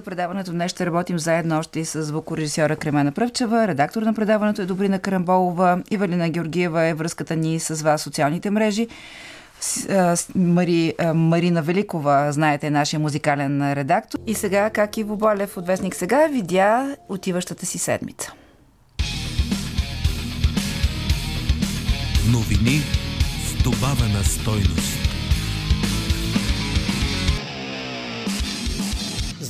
За предаването днес ще работим заедно още и с звукорежисьора Кремена Пръвчева, редактор на предаването е Добрина Карамболова, Ивалина Георгиева е връзката ни с вас социалните мрежи. Мари, Марина Великова, знаете, е нашия музикален редактор. И сега, как Иво Болев от Вестник сега видя отиващата си седмица. Новини с добавена стойност.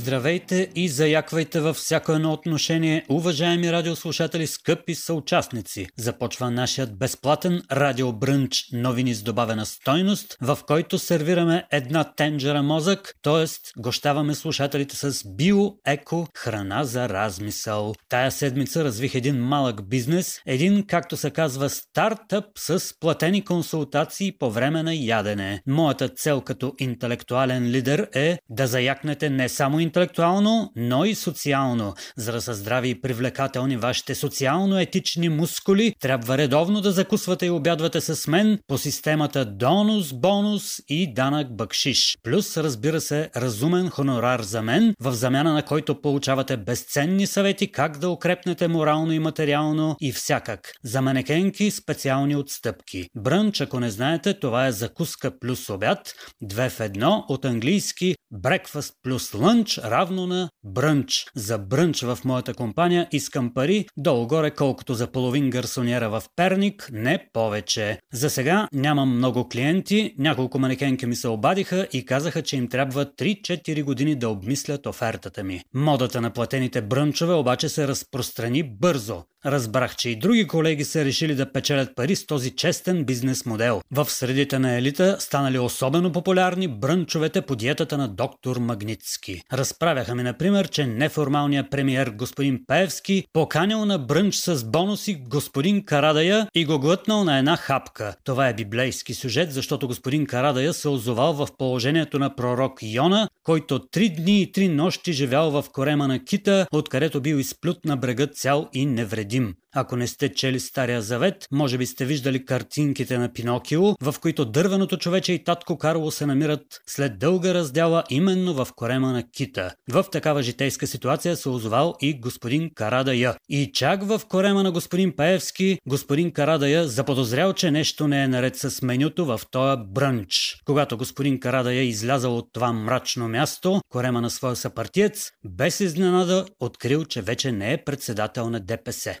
Здравейте и заяквайте във всяко едно отношение, уважаеми радиослушатели, скъпи съучастници. Започва нашият безплатен радиобрънч новини с добавена стойност, в който сервираме една тенджера мозък, т.е. гощаваме слушателите с био-еко храна за размисъл. Тая седмица развих един малък бизнес, един, както се казва, стартъп с платени консултации по време на ядене. Моята цел като интелектуален лидер е да заякнете не само интелектуално, но и социално. За да са здрави и привлекателни вашите социално-етични мускули, трябва редовно да закусвате и обядвате с мен по системата донус, бонус и данък бакшиш. Плюс, разбира се, разумен хонорар за мен, в замяна на който получавате безценни съвети как да укрепнете морално и материално и всякак. За манекенки специални отстъпки. Брънч, ако не знаете, това е закуска плюс обяд, две в едно от английски breakfast плюс лънч равно на брънч. За брънч в моята компания искам пари, долу-горе колкото за половин гарсоньера в Перник, не повече. За сега нямам много клиенти, няколко манекенки ми се обадиха и казаха, че им трябва 3-4 години да обмислят офертата ми. Модата на платените брънчове обаче се разпространи бързо. Разбрах, че и други колеги са решили да печелят пари с този честен бизнес модел. В средите на елита станали особено популярни брънчовете по диетата на доктор Магницки. Разправяха ми, например, че неформалният премиер господин Певски поканил на брънч с бонуси господин Карадая и го глътнал на една хапка. Това е библейски сюжет, защото господин Карадая се озовал в положението на пророк Йона, който три дни и три нощи живял в корема на кита, откъдето бил изплют на брега цял и невредим. Ако не сте чели Стария завет, може би сте виждали картинките на Пинокио, в които дървеното човече и татко Карло се намират след дълга раздяла именно в корема на кита. В такава житейска ситуация се озовал и господин Карадая. И чак в корема на господин Паевски, господин Карадая заподозрял, че нещо не е наред с менюто в този брънч. Когато господин Карадая излязал от това мрачно място, корема на своя съпартиец, без изненада открил, че вече не е председател на ДПС.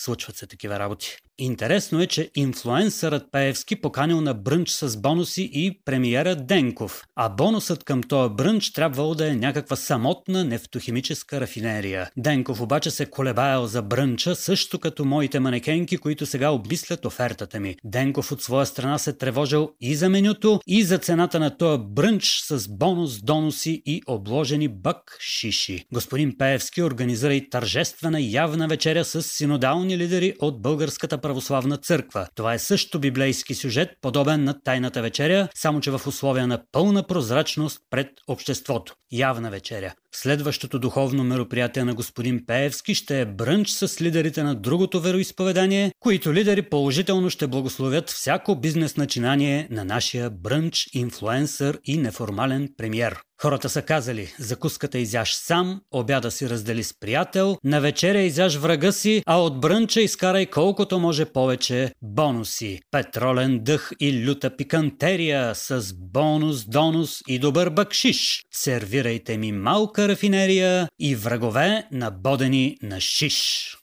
Случват се такива работи. Интересно е, че инфлуенсърът Пеевски поканил на брънч с бонуси и премиера Денков, а бонусът към този брънч трябвало да е някаква самотна нефтохимическа рафинерия. Денков обаче се колебаял за брънча, също като моите манекенки, които сега обмислят офертата ми. Денков от своя страна се тревожил и за менюто, и за цената на този брънч с бонус, донуси и обложени бък шиши. Господин Пеевски организира и тържествена явна вечеря с синодални лидери от българската православна църква. Това е също библейски сюжет, подобен на Тайната вечеря, само че в условия на пълна прозрачност пред обществото. Явна вечеря. Следващото духовно мероприятие на господин Пеевски ще е брънч с лидерите на другото вероисповедание, които лидери положително ще благословят всяко бизнес начинание на нашия брънч, инфлуенсър и неформален премьер. Хората са казали, закуската изяж сам, обяда си раздели с приятел, на вечеря изяж врага си, а от брънча изкарай колкото може повече бонуси. Петролен дъх и люта пикантерия с бонус, донус и добър бакшиш. Сервирайте ми малка рафинерия и врагове набодени на шиш.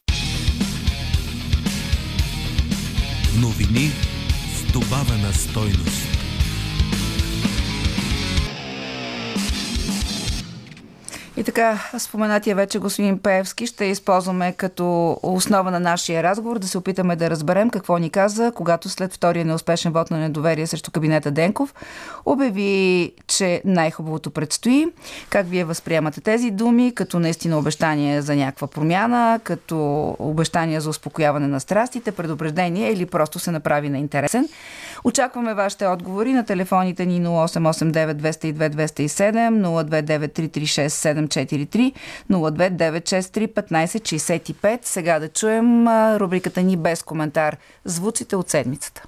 Новини с добавена стойност. И така, споменатия вече господин Пеевски ще използваме като основа на нашия разговор да се опитаме да разберем какво ни каза, когато след втория неуспешен вод на недоверие срещу кабинета Денков обяви, че най-хубавото предстои. Как вие възприемате тези думи, като наистина обещание за някаква промяна, като обещание за успокояване на страстите, предупреждение или просто се направи на интересен? Очакваме вашите отговори на телефоните ни 0889 202 207 029 743 02963 1565. Сега да чуем рубриката ни без коментар. Звуците от седмицата.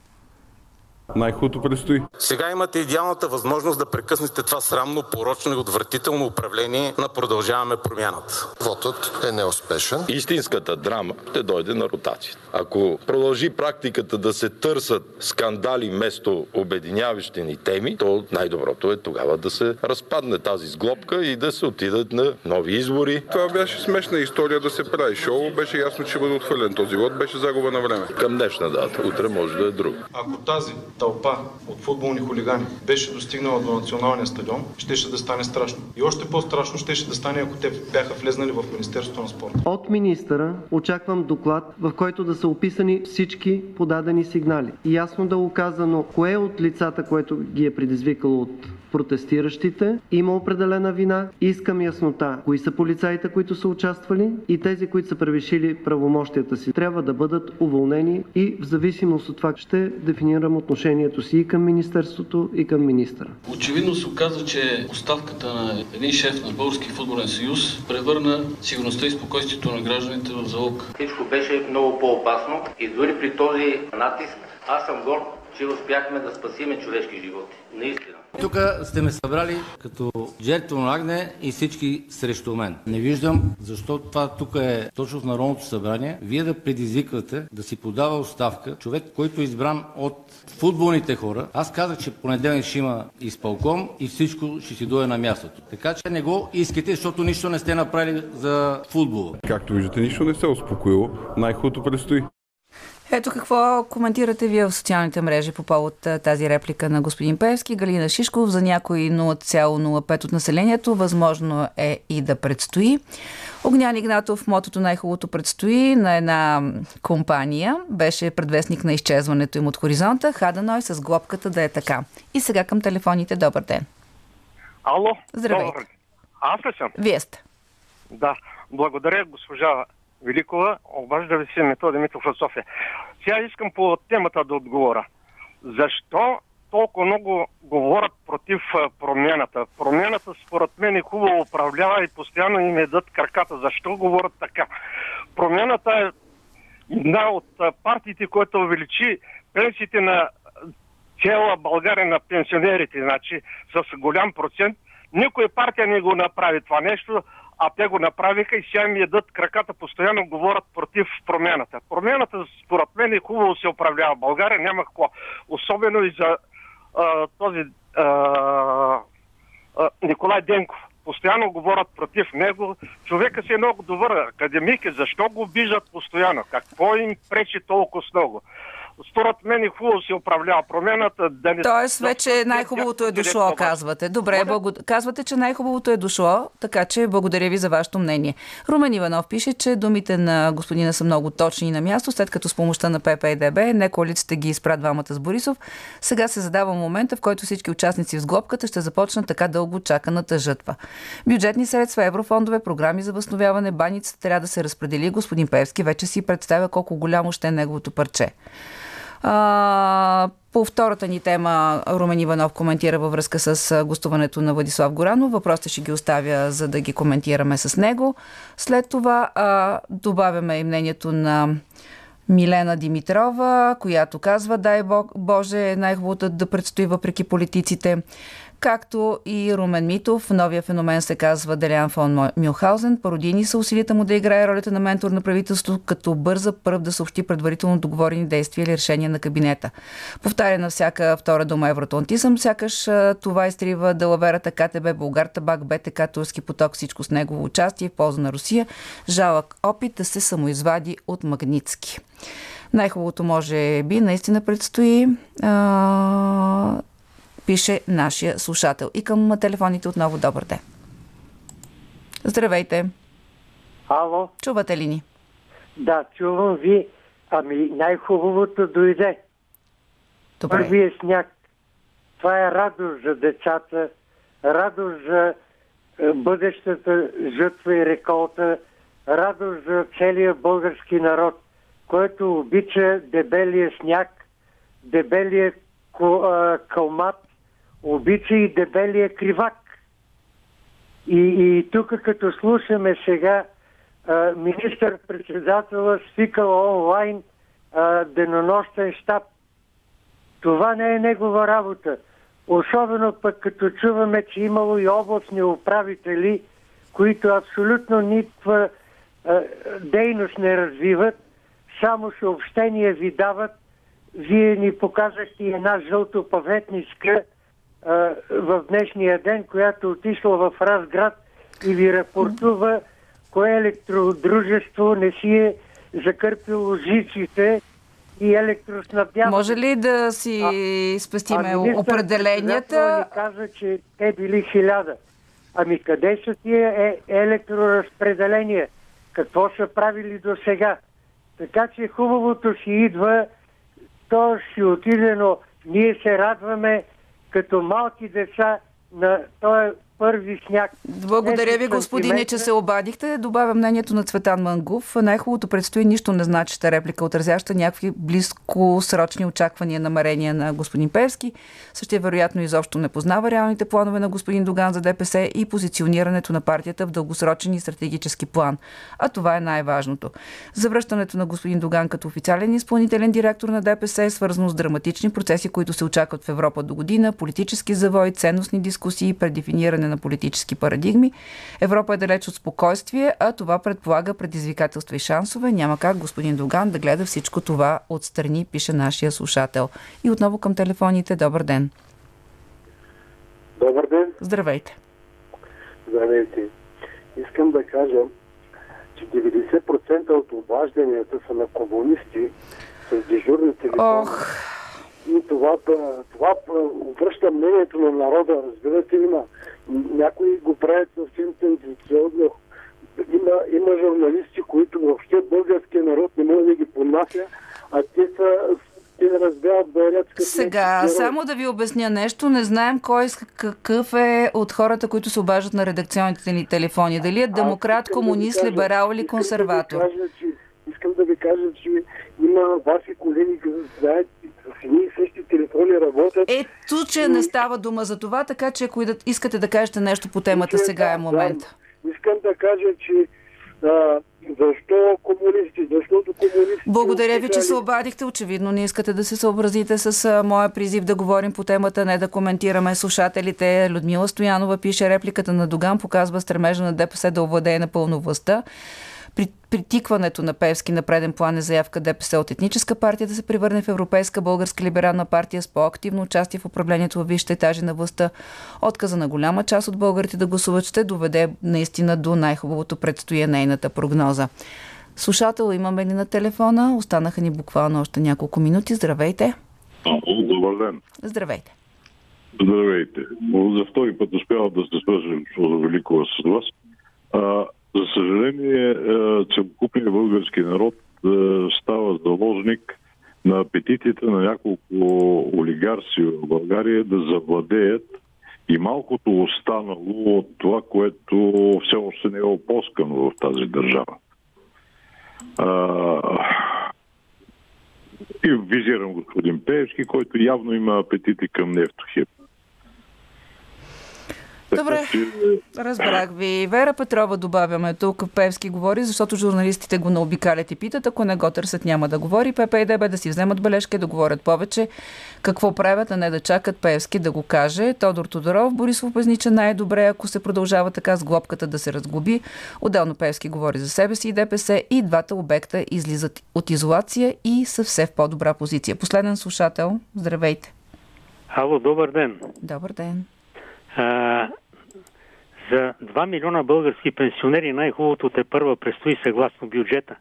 Най-хубавото предстои. Сега имате идеалната възможност да прекъснете това срамно, порочно и отвратително управление на Продължаваме промяната. Вотът е неуспешен. Истинската драма ще дойде на ротация. Ако продължи практиката да се търсят скандали вместо обединяващи ни теми, то най-доброто е тогава да се разпадне тази сглобка и да се отидат на нови избори. Това беше смешна история да се прави шоу. Беше ясно, че бъде отхвърлен този год. Беше загуба на време. Към днешна дата. Утре може да е друг. Ако тази тълпа от футболни хулигани беше достигнала до националния стадион, щеше да стане страшно. И още по-страшно щеше да стане, ако те бяха влезнали в Министерството на спорта. От министъра очаквам доклад, в който да са описани всички подадени сигнали. И ясно да е казано кое от лицата, което ги е предизвикало от протестиращите, има определена вина. Искам яснота кои са полицаите, които са участвали и тези, които са превишили правомощията си. Трябва да бъдат уволнени и в зависимост от това ще дефинирам отношението си и към Министерството, и към министъра. Очевидно се оказа, че оставката на един шеф на Български футболен съюз превърна сигурността и спокойствието на гражданите в залог. Всичко беше много по-опасно и дори при този натиск аз съм горд, че успяхме да спасиме човешки животи. Наистина. Тук сте ме събрали като жертвено агне и всички срещу мен. Не виждам защо това тук е точно в Народното събрание. Вие да предизвиквате да си подава оставка човек, който е избран от футболните хора. Аз казах, че понеделник ще има изпълком и всичко ще си дойде на мястото. Така че не го искате, защото нищо не сте направили за футбола. Както виждате, нищо не се е успокоило. Най-хубавото предстои. Ето какво коментирате вие в социалните мрежи по повод тази реплика на господин Певски. Галина Шишков за някои 0,05 от населението възможно е и да предстои. Огнян Игнатов, мотото най-хубавото предстои на една компания. Беше предвестник на изчезването им от хоризонта. Хаданой с глобката да е така. И сега към телефоните. Добър ден. Ало. Здравейте. Добър. Аз ли съм? Вие сте. Да. Благодаря, госпожа Великова, обажда ви се Методи Митов от София. Сега искам по темата да отговоря. Защо толкова много говорят против промяната? Промяната според мен е хубаво управлява и постоянно им едат краката. Защо говорят така? Промяната е една от партиите, която увеличи пенсиите на цяла България на пенсионерите, значи с голям процент. Никой партия не го направи това нещо а те го направиха и сега ми едат краката, постоянно говорят против промяната. Промяната, според мен, е хубаво се управлява. България няма какво. Особено и за а, този а, а, Николай Денков. Постоянно говорят против него. Човека си е много добър академик. Е. Защо го обиждат постоянно? Какво им пречи толкова с много? Според мен е хубаво се управлява промената. Да не... Тоест вече най-хубавото е дошло, казвате. Добре, благо... казвате, че най-хубавото е дошло, така че благодаря ви за вашето мнение. Румен Иванов пише, че думите на господина са много точни и на място, след като с помощта на ППДБ не коалицията ги изпра двамата с Борисов. Сега се задава момента, в който всички участници в сглобката ще започнат така дълго чаканата жътва. Бюджетни средства, еврофондове, програми за възстановяване, баницата трябва да се разпредели. Господин Певски вече си представя колко голямо ще е неговото парче. А, по втората ни тема Румен Иванов коментира във връзка с гостуването на Владислав Горанов. Въпросите ще ги оставя, за да ги коментираме с него. След това а, добавяме и мнението на Милена Димитрова, която казва, дай Боже, най-хубавото да предстои въпреки политиците както и Румен Митов. Новия феномен се казва Делян фон Мюлхаузен. Пародийни са усилията му да играе ролята на ментор на правителството, като бърза първ да съобщи предварително договорени действия или решения на кабинета. Повтаря на всяка втора дума евроатлантизъм, сякаш това изтрива Делаверата, КТБ, Българ, Табак, БТК, Турски поток, всичко с негово участие в полза на Русия. Жалък опит да се самоизвади от Магницки. Най-хубавото може би наистина предстои а, пише нашия слушател. И към телефоните отново добър ден. Здравейте. Ало? Чувате ли ни? Да, чувам ви. Ами най-хубавото дойде. Добре. Първият сняг. Това е радост за децата, радост за е, бъдещата жътва и реколта, радост за целия български народ, който обича дебелия сняг, дебелия кълмат, обича и дебелия кривак. И, и тук като слушаме сега министър-председателя свикал онлайн а, денонощен щаб, това не е негова работа. Особено пък като чуваме, че имало и областни управители, които абсолютно никаква дейност не развиват, само съобщения ви дават. Вие ни показахте една жълтопаветничка а, в днешния ден, която отишла в Разград и ви рапортува кое електродружество не си е закърпило жиците и електроснабдяването. Може ли да си спестиме определенията? Ни каза, че те били хиляда. Ами къде са тия е, електроразпределения? Какво са правили до сега? Така че хубавото си идва, то си отиде, но ние се радваме като малки деца на този първи сняг. Благодаря ви, господине, че се обадихте. Добавя мнението на Цветан Мангов. Най-хубавото предстои нищо не значеща реплика, отразяща някакви близко срочни очаквания, намерения на господин Певски. Същия вероятно изобщо не познава реалните планове на господин Доган за ДПС и позиционирането на партията в дългосрочен и стратегически план. А това е най-важното. Завръщането на господин Доган като официален изпълнителен директор на ДПС е свързано с драматични процеси, които се очакват в Европа до година, политически завой, ценностни дискусии, предефиниране на политически парадигми. Европа е далеч от спокойствие, а това предполага предизвикателства и шансове. Няма как господин Доган да гледа всичко това отстрани, пише нашия слушател. И отново към телефоните. Добър ден. Добър ден. Здравейте. Здравейте. Искам да кажа, че 90% от обажданията са на комунисти с дежурни телефони. Ох. И това, това обръща мнението на народа, разбирате ли ма? Някои го правят съвсем тенденциозно. Има, има журналисти, които въобще българския народ не може да ги понася, а те са те разбират като Сега, само да ви обясня нещо. Не знаем кой какъв е от хората, които се обаждат на редакционните ни телефони. Дали е демократ, комунист, да либерал или консерватор. Да кажа, че, искам да ви кажа, че има ваши колеги, знаят, едни и същи телефони работят. Ето, че не става дума за това, така че ако искате да кажете нещо по темата, сега е момента. Да, искам да кажа, че а, защо комунисти? Защото комунисти... Благодаря ви, че се обадихте. Очевидно не искате да се съобразите с а, моя призив да говорим по темата, не да коментираме слушателите. Людмила Стоянова пише репликата на Доган, показва стремежа на ДПС да овладее напълно властта. При притикването на Певски на преден план е заявка ДПС от етническа партия да се превърне в европейска българска либерална партия с по-активно участие в управлението в висшите етажи на властта. Отказа на голяма част от българите да гласуват ще доведе наистина до най-хубавото предстои нейната прогноза. Слушател имаме ли на телефона? Останаха ни буквално още няколко минути. Здравейте! О, добър ден! Здравейте! Здравейте! За втори път успявам да се свържем с Великова с вас. За съжаление, целокупният български народ става заложник на апетитите на няколко олигарси в България да завладеят и малкото останало от това, което все още не е опоскано в тази държава. И визирам господин Пеевски, който явно има апетити към нефтохип. Добре, разбрах ви. Вера Петрова добавяме тук. Певски говори, защото журналистите го наобикалят и питат. Ако не го търсят, няма да говори. ПП и ДБ да си вземат бележки, да говорят повече. Какво правят, а не да чакат Певски да го каже. Тодор Тодоров, Борисов обясни, най-добре, ако се продължава така с глобката да се разглоби. Отделно Певски говори за себе си и ДПС и двата обекта излизат от изолация и са все в по-добра позиция. Последен слушател, здравейте. Ало, добър ден. Добър ден. За 2 милиона български пенсионери най-хубавото те първа предстои съгласно бюджета.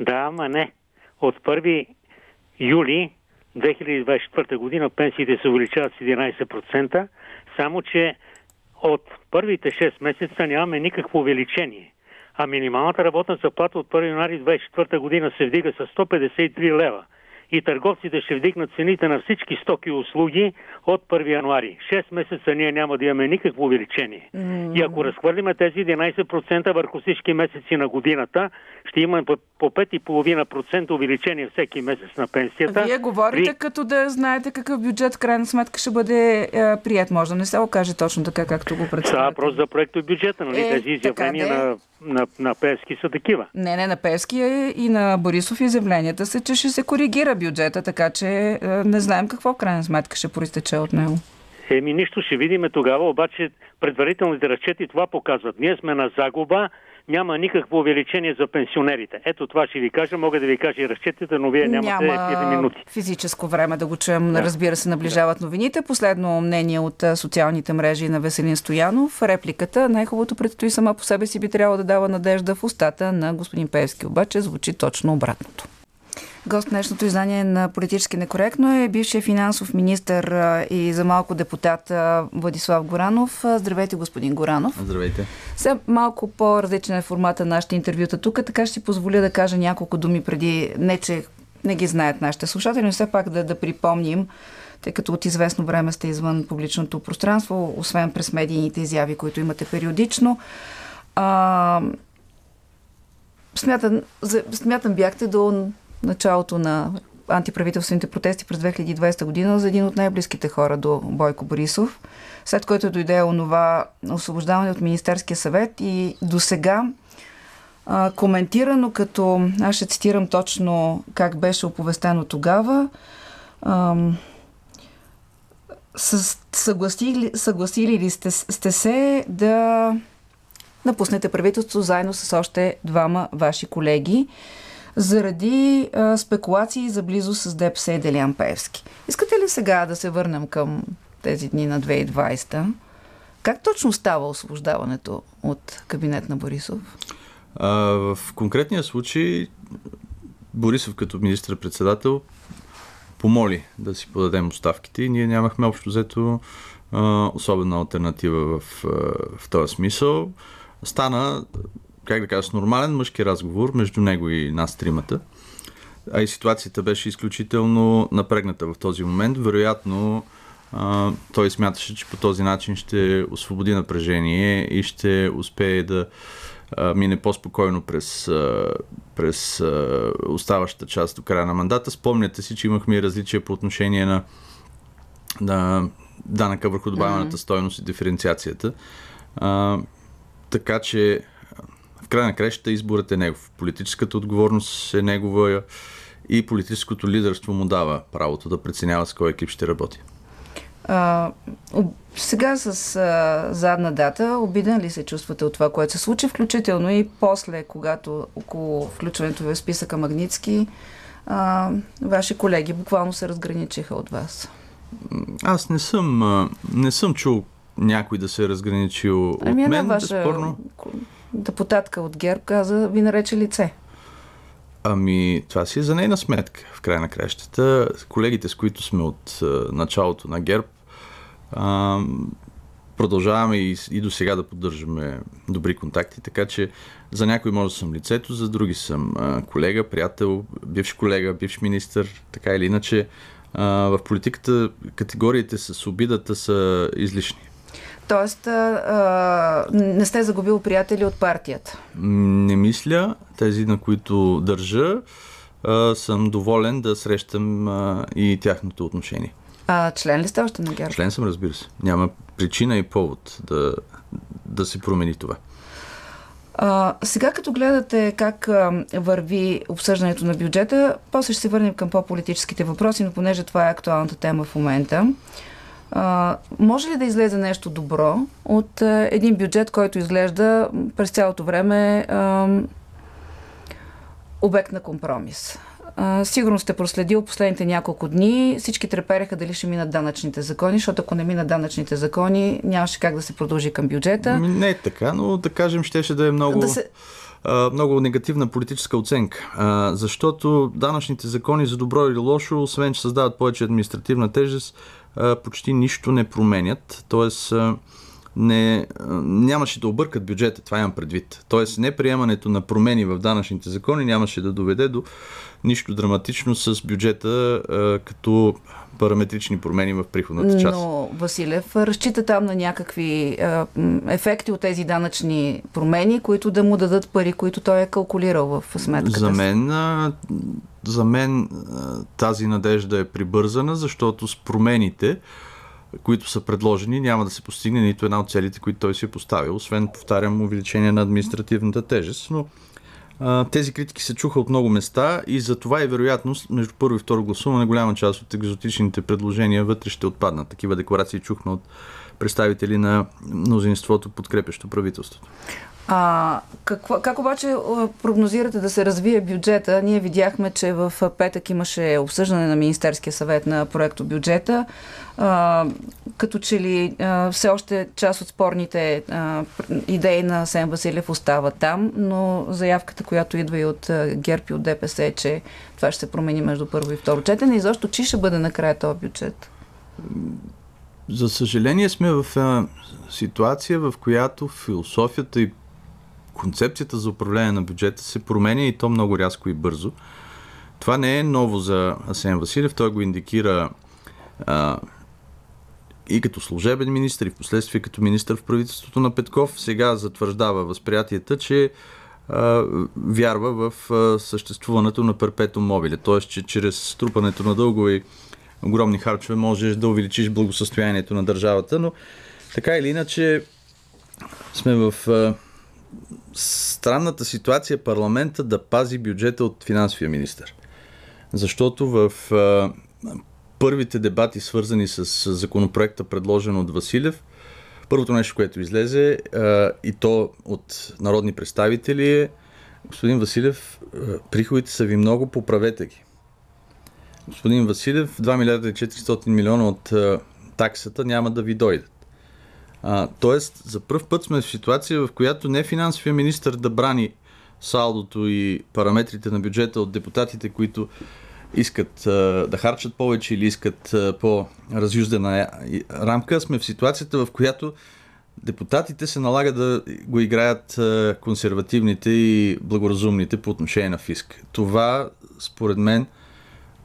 Да, ама не. От 1 юли 2024 година пенсиите се увеличават с 11%, само че от първите 6 месеца нямаме никакво увеличение. А минималната работна заплата от 1 януари 2024 година се вдига с 153 лева и търговците ще вдигнат цените на всички стоки и услуги от 1 януари. 6 месеца ние няма да имаме никакво увеличение. Mm. И ако разхвърлиме тези 11% върху всички месеци на годината, ще имаме по 5,5% увеличение всеки месец на пенсията. Вие говорите При... като да знаете какъв бюджет в крайна сметка ще бъде е, прият. Може да не се окаже точно така, както го представяте. Да, просто за проекто бюджета, нали? Е, тези изявления на, на, на Певски са такива. Не, не, на Певски е и на Борисов изявленията са, че ще се коригира бюджета, така че е, не знаем какво в крайна сметка ще проистече от него. Еми нищо ще видиме тогава, обаче предварителните разчети това показват. Ние сме на загуба, няма никакво увеличение за пенсионерите. Ето това ще ви кажа, мога да ви кажа и разчетите, но вие нямате Няма 5 минути. физическо време да го чуем. Да. Разбира се, наближават новините. Последно мнение от социалните мрежи на Веселин Стоянов. Репликата най-хубавото предстои сама по себе си би трябвало да дава надежда в устата на господин Певски. Обаче звучи точно обратното. Гост днешното издание на Политически некоректно е бившия финансов министр и за малко депутат Владислав Горанов. Здравейте, господин Горанов. Здравейте. Сега малко по-различен е формата на нашите интервюта тук, така ще си позволя да кажа няколко думи преди, не че не ги знаят нашите слушатели, но все пак да, да припомним, тъй като от известно време сте извън публичното пространство, освен през медийните изяви, които имате периодично. А, смятам, смятам бяхте до началото на антиправителствените протести през 2020 година за един от най-близките хора до Бойко Борисов, след което дойде онова освобождаване от Министерския съвет и до сега коментирано като, аз ще цитирам точно как беше оповестено тогава, ам, съгласили, съгласили ли сте, сте се да напуснете правителство заедно с още двама ваши колеги заради а, спекулации за близо с ДПС и Делян Певски. Искате ли сега да се върнем към тези дни на 2020? Как точно става освобождаването от кабинет на Борисов? А, в конкретния случай Борисов като министр-председател помоли да си подадем оставките и ние нямахме общо взето особена альтернатива в, в този смисъл. Стана как да кажа, с нормален мъжки разговор между него и нас тримата. А и ситуацията беше изключително напрегната в този момент. Вероятно, а, той смяташе, че по този начин ще освободи напрежение и ще успее да а, мине по-спокойно през, а, през а, оставащата част до края на мандата. Спомняте си, че имахме и различия по отношение на, на данъка върху добавената mm-hmm. стойност и диференциацията. А, така че в край на кращата изборът е негов. Политическата отговорност е негова и политическото лидерство му дава правото да преценява с кой екип ще работи. А, сега с а, задна дата, обиден ли се чувствате от това, което се случи, включително и после, когато около включването ви в списъка Магницки, а, ваши колеги буквално се разграничиха от вас? Аз не съм, не съм чул някой да се е разграничил ами от мен. Ваша безспорно депутатка от ГЕРБ каза, ви нарече лице. Ами, това си е за нейна сметка, в край на кращата. Колегите, с които сме от а, началото на ГЕРБ, а, продължаваме и, и до сега да поддържаме добри контакти, така че за някой може да съм лицето, за други съм а, колега, приятел, бивш колега, бивш министр, така или иначе. А, в политиката категориите с обидата са излишни. Тоест, а, не сте загубил приятели от партията? Не мисля. Тези, на които държа, а, съм доволен да срещам а, и тяхното отношение. А член ли сте още на ГЕРБ? Член съм, разбира се. Няма причина и повод да, да се промени това. А, сега като гледате как а, върви обсъждането на бюджета, после ще се върнем към по-политическите въпроси, но понеже това е актуалната тема в момента. А, може ли да излезе нещо добро от а, един бюджет, който изглежда през цялото време а, обект на компромис? А, сигурно сте проследил последните няколко дни. Всички трепереха дали ще минат данъчните закони, защото ако не минат данъчните закони, нямаше как да се продължи към бюджета. Не е така, но да кажем, щеше да е много... Да се много негативна политическа оценка. защото данъчните закони за добро или лошо, освен че създават повече административна тежест, почти нищо не променят. Тоест, не, нямаше да объркат бюджета, това имам предвид. Тоест, неприемането на промени в данъчните закони нямаше да доведе до нищо драматично с бюджета като параметрични промени в приходната част. Но Василев разчита там на някакви ефекти от тези данъчни промени, които да му дадат пари, които той е калкулирал в сметката. За мен, за мен тази надежда е прибързана, защото с промените които са предложени, няма да се постигне нито една от целите, които той си е поставил, освен, повтарям, увеличение на административната тежест. Но тези критики се чуха от много места и за това е вероятност между първо и второ гласуване голяма част от екзотичните предложения вътре ще отпаднат. Такива декларации чухме от представители на мнозинството, подкрепящо правителството. А, какво, как обаче прогнозирате да се развие бюджета? Ние видяхме, че в петък имаше обсъждане на Министерския съвет на проекто бюджета. А, като че ли а, все още част от спорните а, идеи на Сен Василев остава там, но заявката, която идва и от ГЕРБ и от ДПС е, че това ще се промени между първо и второ четене и защо чи ще бъде накрая този бюджет? За съжаление сме в а, ситуация, в която философията и концепцията за управление на бюджета се променя и то много рязко и бързо. Това не е ново за Асен Василев, той го индикира а, и като служебен министр, и в последствие като министр в правителството на Петков. Сега затвърждава възприятията, че а, вярва в а, съществуването на перпето мобиле, т.е. че чрез струпането на дългове и огромни харчове можеш да увеличиш благосъстоянието на държавата, но така или иначе сме в а, странната ситуация парламента да пази бюджета от финансовия министр. Защото в а, първите дебати, свързани с, с законопроекта, предложен от Василев, първото нещо, което излезе, а, и то от народни представители е господин Василев, приходите са ви много, поправете ги. Господин Василев, 2 милиарда и 400 милиона от а, таксата няма да ви дойдат. А, тоест, за първ път сме в ситуация, в която не финансовия министр да брани салдото и параметрите на бюджета от депутатите, които искат а, да харчат повече или искат а, по-разюздена рамка, сме в ситуацията, в която депутатите се налага да го играят а, консервативните и благоразумните по отношение на фиск. Това, според мен,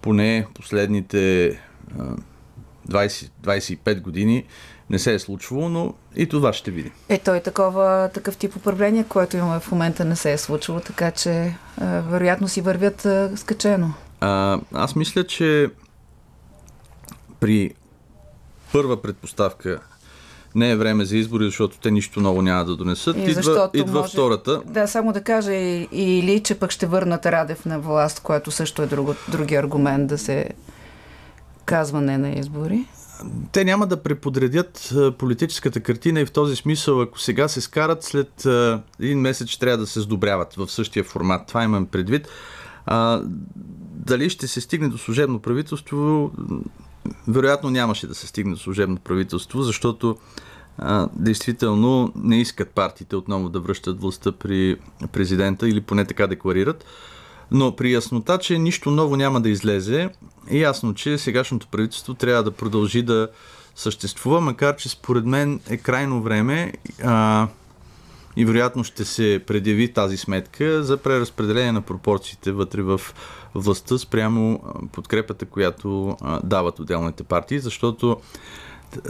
поне последните 20-25 години не се е случвало, но и това ще видим. Е, той такова, такъв тип управление, което имаме в момента не се е случвало, така че е, вероятно си вървят е, скачено. А, аз мисля, че при първа предпоставка не е време за избори, защото те нищо ново няма да донесат. И идва, идва може, втората. Да, само да кажа или, че пък ще върнат Радев на власт, което също е друго, други аргумент да се казва не на избори те няма да преподредят политическата картина и в този смисъл, ако сега се скарат, след един месец ще трябва да се сдобряват в същия формат. Това имам предвид. А, дали ще се стигне до служебно правителство? Вероятно нямаше да се стигне до служебно правителство, защото а, действително не искат партиите отново да връщат властта при президента или поне така декларират. Но при яснота, че нищо ново няма да излезе, е ясно, че сегашното правителство трябва да продължи да съществува, макар че според мен е крайно време а, и вероятно ще се предяви тази сметка за преразпределение на пропорциите вътре в властта спрямо подкрепата, която а, дават отделните партии, защото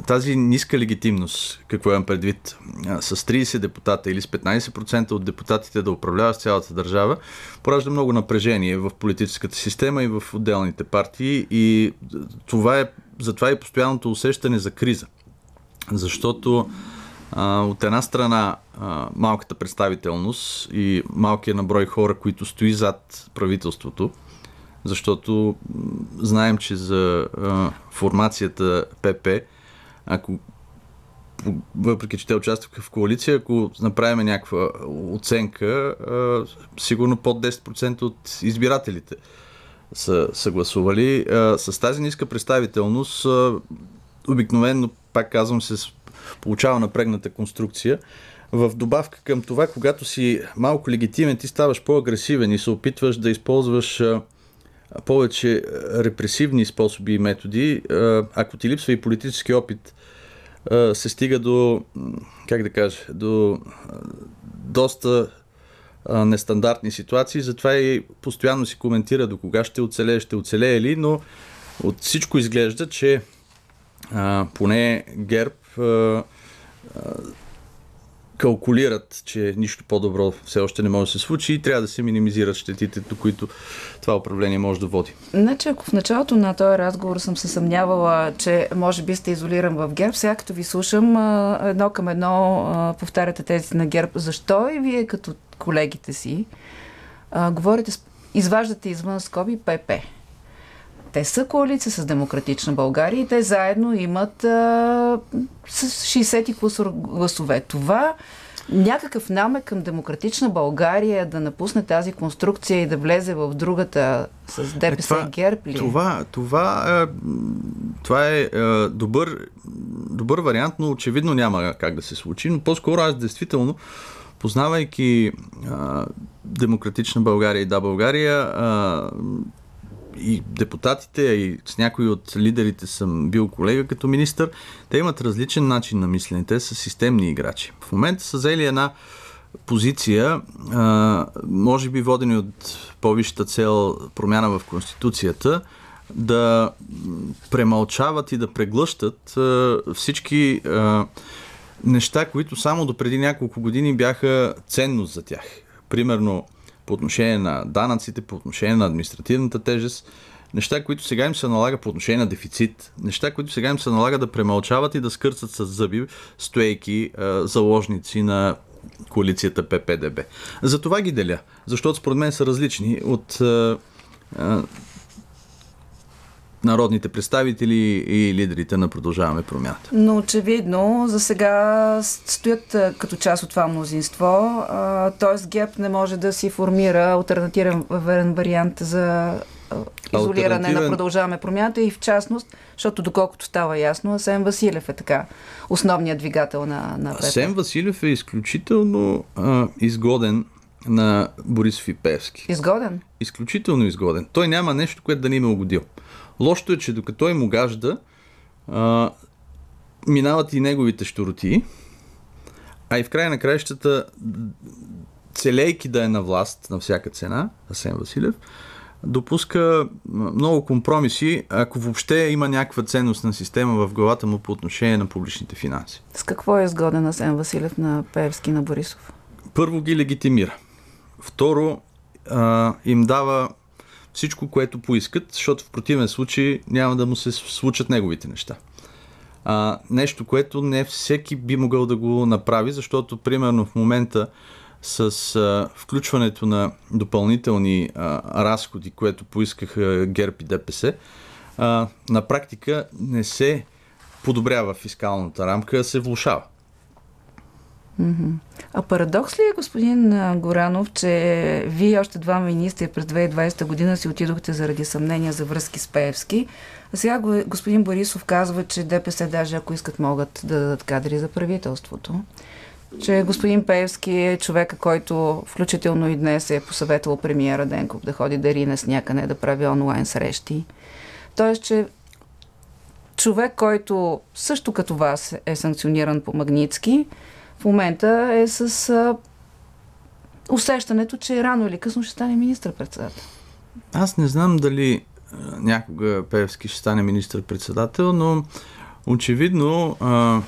тази ниска легитимност, какво имам предвид, с 30 депутата или с 15% от депутатите да управляват цялата държава, поражда много напрежение в политическата система и в отделните партии и това е, затова е постоянното усещане за криза. Защото а, от една страна а, малката представителност и малкият наброй хора, които стои зад правителството, защото знаем, че за а, формацията ПП ако въпреки че те участваха в коалиция, ако направим някаква оценка, сигурно под 10% от избирателите са съгласували. С тази ниска представителност обикновено, пак казвам, се получава напрегната конструкция. В добавка към това, когато си малко легитимен, ти ставаш по-агресивен и се опитваш да използваш повече репресивни способи и методи. Ако ти липсва и политически опит а, се стига до, как да кажа, до доста нестандартни ситуации, затова и постоянно си коментира до кога ще оцелее, ще оцелее ли, но от всичко изглежда, че поне ГЕРБ калкулират, че нищо по-добро все още не може да се случи и трябва да се минимизират щетите, до които това управление може да води. Значи, ако в началото на този разговор съм се съмнявала, че може би сте изолиран в ГЕРБ, сега като ви слушам едно към едно повтаряте тези на ГЕРБ. Защо и вие като колегите си говорите, изваждате извън скоби ПП? Те са коалиция с Демократична България и те заедно имат а, с 60 гласове. Това някакъв намек към Демократична България да напусне тази конструкция и да влезе в другата с ДПС е, и ГЕРБ ли? Това, това, е, това е, е добър, добър вариант, но очевидно няма как да се случи. Но по-скоро аз действително познавайки а, Демократична България и Да България, а, и депутатите, и с някои от лидерите съм бил колега като министър, те имат различен начин на мислене. Те са системни играчи. В момента са взели една позиция, може би водени от по-висшата цел промяна в Конституцията, да премълчават и да преглъщат всички неща, които само до преди няколко години бяха ценност за тях. Примерно, по отношение на данъците, по отношение на административната тежест, неща, които сега им се налага по отношение на дефицит, неща, които сега им се налага да премълчават и да скърцат с зъби, стоейки заложници на коалицията ППДБ. За това ги деля, защото според мен са различни от народните представители и лидерите на Продължаваме промяната. Но очевидно за сега стоят като част от това мнозинство, т.е. ГЕП не може да си формира альтернативен вариант за изолиране на Продължаваме промяната и в частност, защото доколкото става ясно, Асен Василев е така основният двигател на, на ПП. Асен Василев е изключително а, изгоден на Борисов и Певски. Изгоден? Изключително изгоден. Той няма нещо, което да не им е угодил. Лошото е, че докато им огажда, а, минават и неговите щуроти, а и в края на краищата, целейки да е на власт на всяка цена, Асен Василев, допуска много компромиси, ако въобще има някаква ценност на система в главата му по отношение на публичните финанси. С какво е изгоден Асен Василев на Певски на Борисов? Първо ги легитимира. Второ, а, им дава всичко, което поискат, защото в противен случай няма да му се случат неговите неща. А, нещо, което не всеки би могъл да го направи, защото примерно в момента с а, включването на допълнителни а, разходи, което поискаха ГЕРБ и ДПС, а, на практика не се подобрява фискалната рамка, а се влушава. А парадокс ли е, господин Горанов, че вие още два министри през 2020 година си отидохте заради съмнения за връзки с Пеевски, а сега господин Борисов казва, че ДПС даже ако искат могат да дадат кадри за правителството. Че господин Пеевски е човека, който включително и днес е посъветвал премиера Денков да ходи да рине с някъде, да прави онлайн срещи. Тоест, че човек, който също като вас е санкциониран по Магницки, в момента е с а, усещането, че рано или късно ще стане министър-председател. Аз не знам дали някога Певски ще стане министър-председател, но очевидно а,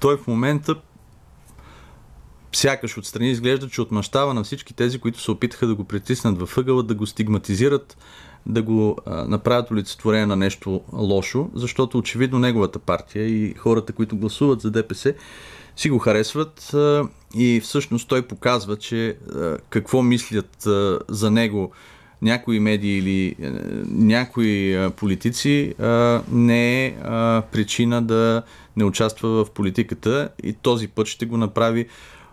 той в момента сякаш отстрани изглежда, че отмъщава на всички тези, които се опитаха да го притиснат във ъгъла, да го стигматизират, да го а, направят олицетворение на нещо лошо, защото очевидно неговата партия и хората, които гласуват за ДПС, си го харесват и всъщност той показва, че какво мислят за него някои медии или а, някои политици не е причина да не участва в политиката и този път ще го направи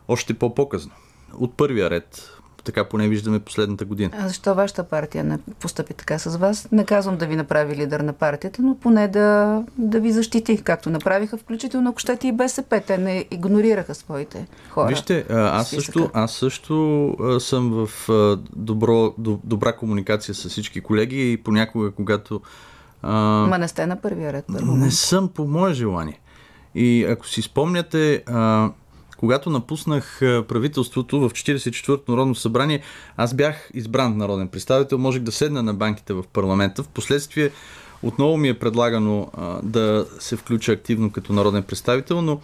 още по-показно. От първия ред така поне виждаме последната година. А защо вашата партия не постъпи така с вас? Не казвам да ви направи лидер на партията, но поне да, да ви защити, както направиха, включително ако щете и БСП. Те не игнорираха своите хора. Вижте, аз също, аз също съм в добро, добра комуникация с всички колеги и понякога, когато... А... Ма не сте на първия ред. Не съм по мое желание. И ако си спомняте, а, когато напуснах правителството в 44-то Народно събрание, аз бях избран народен представител, можех да седна на банките в парламента. Впоследствие отново ми е предлагано а, да се включа активно като народен представител, но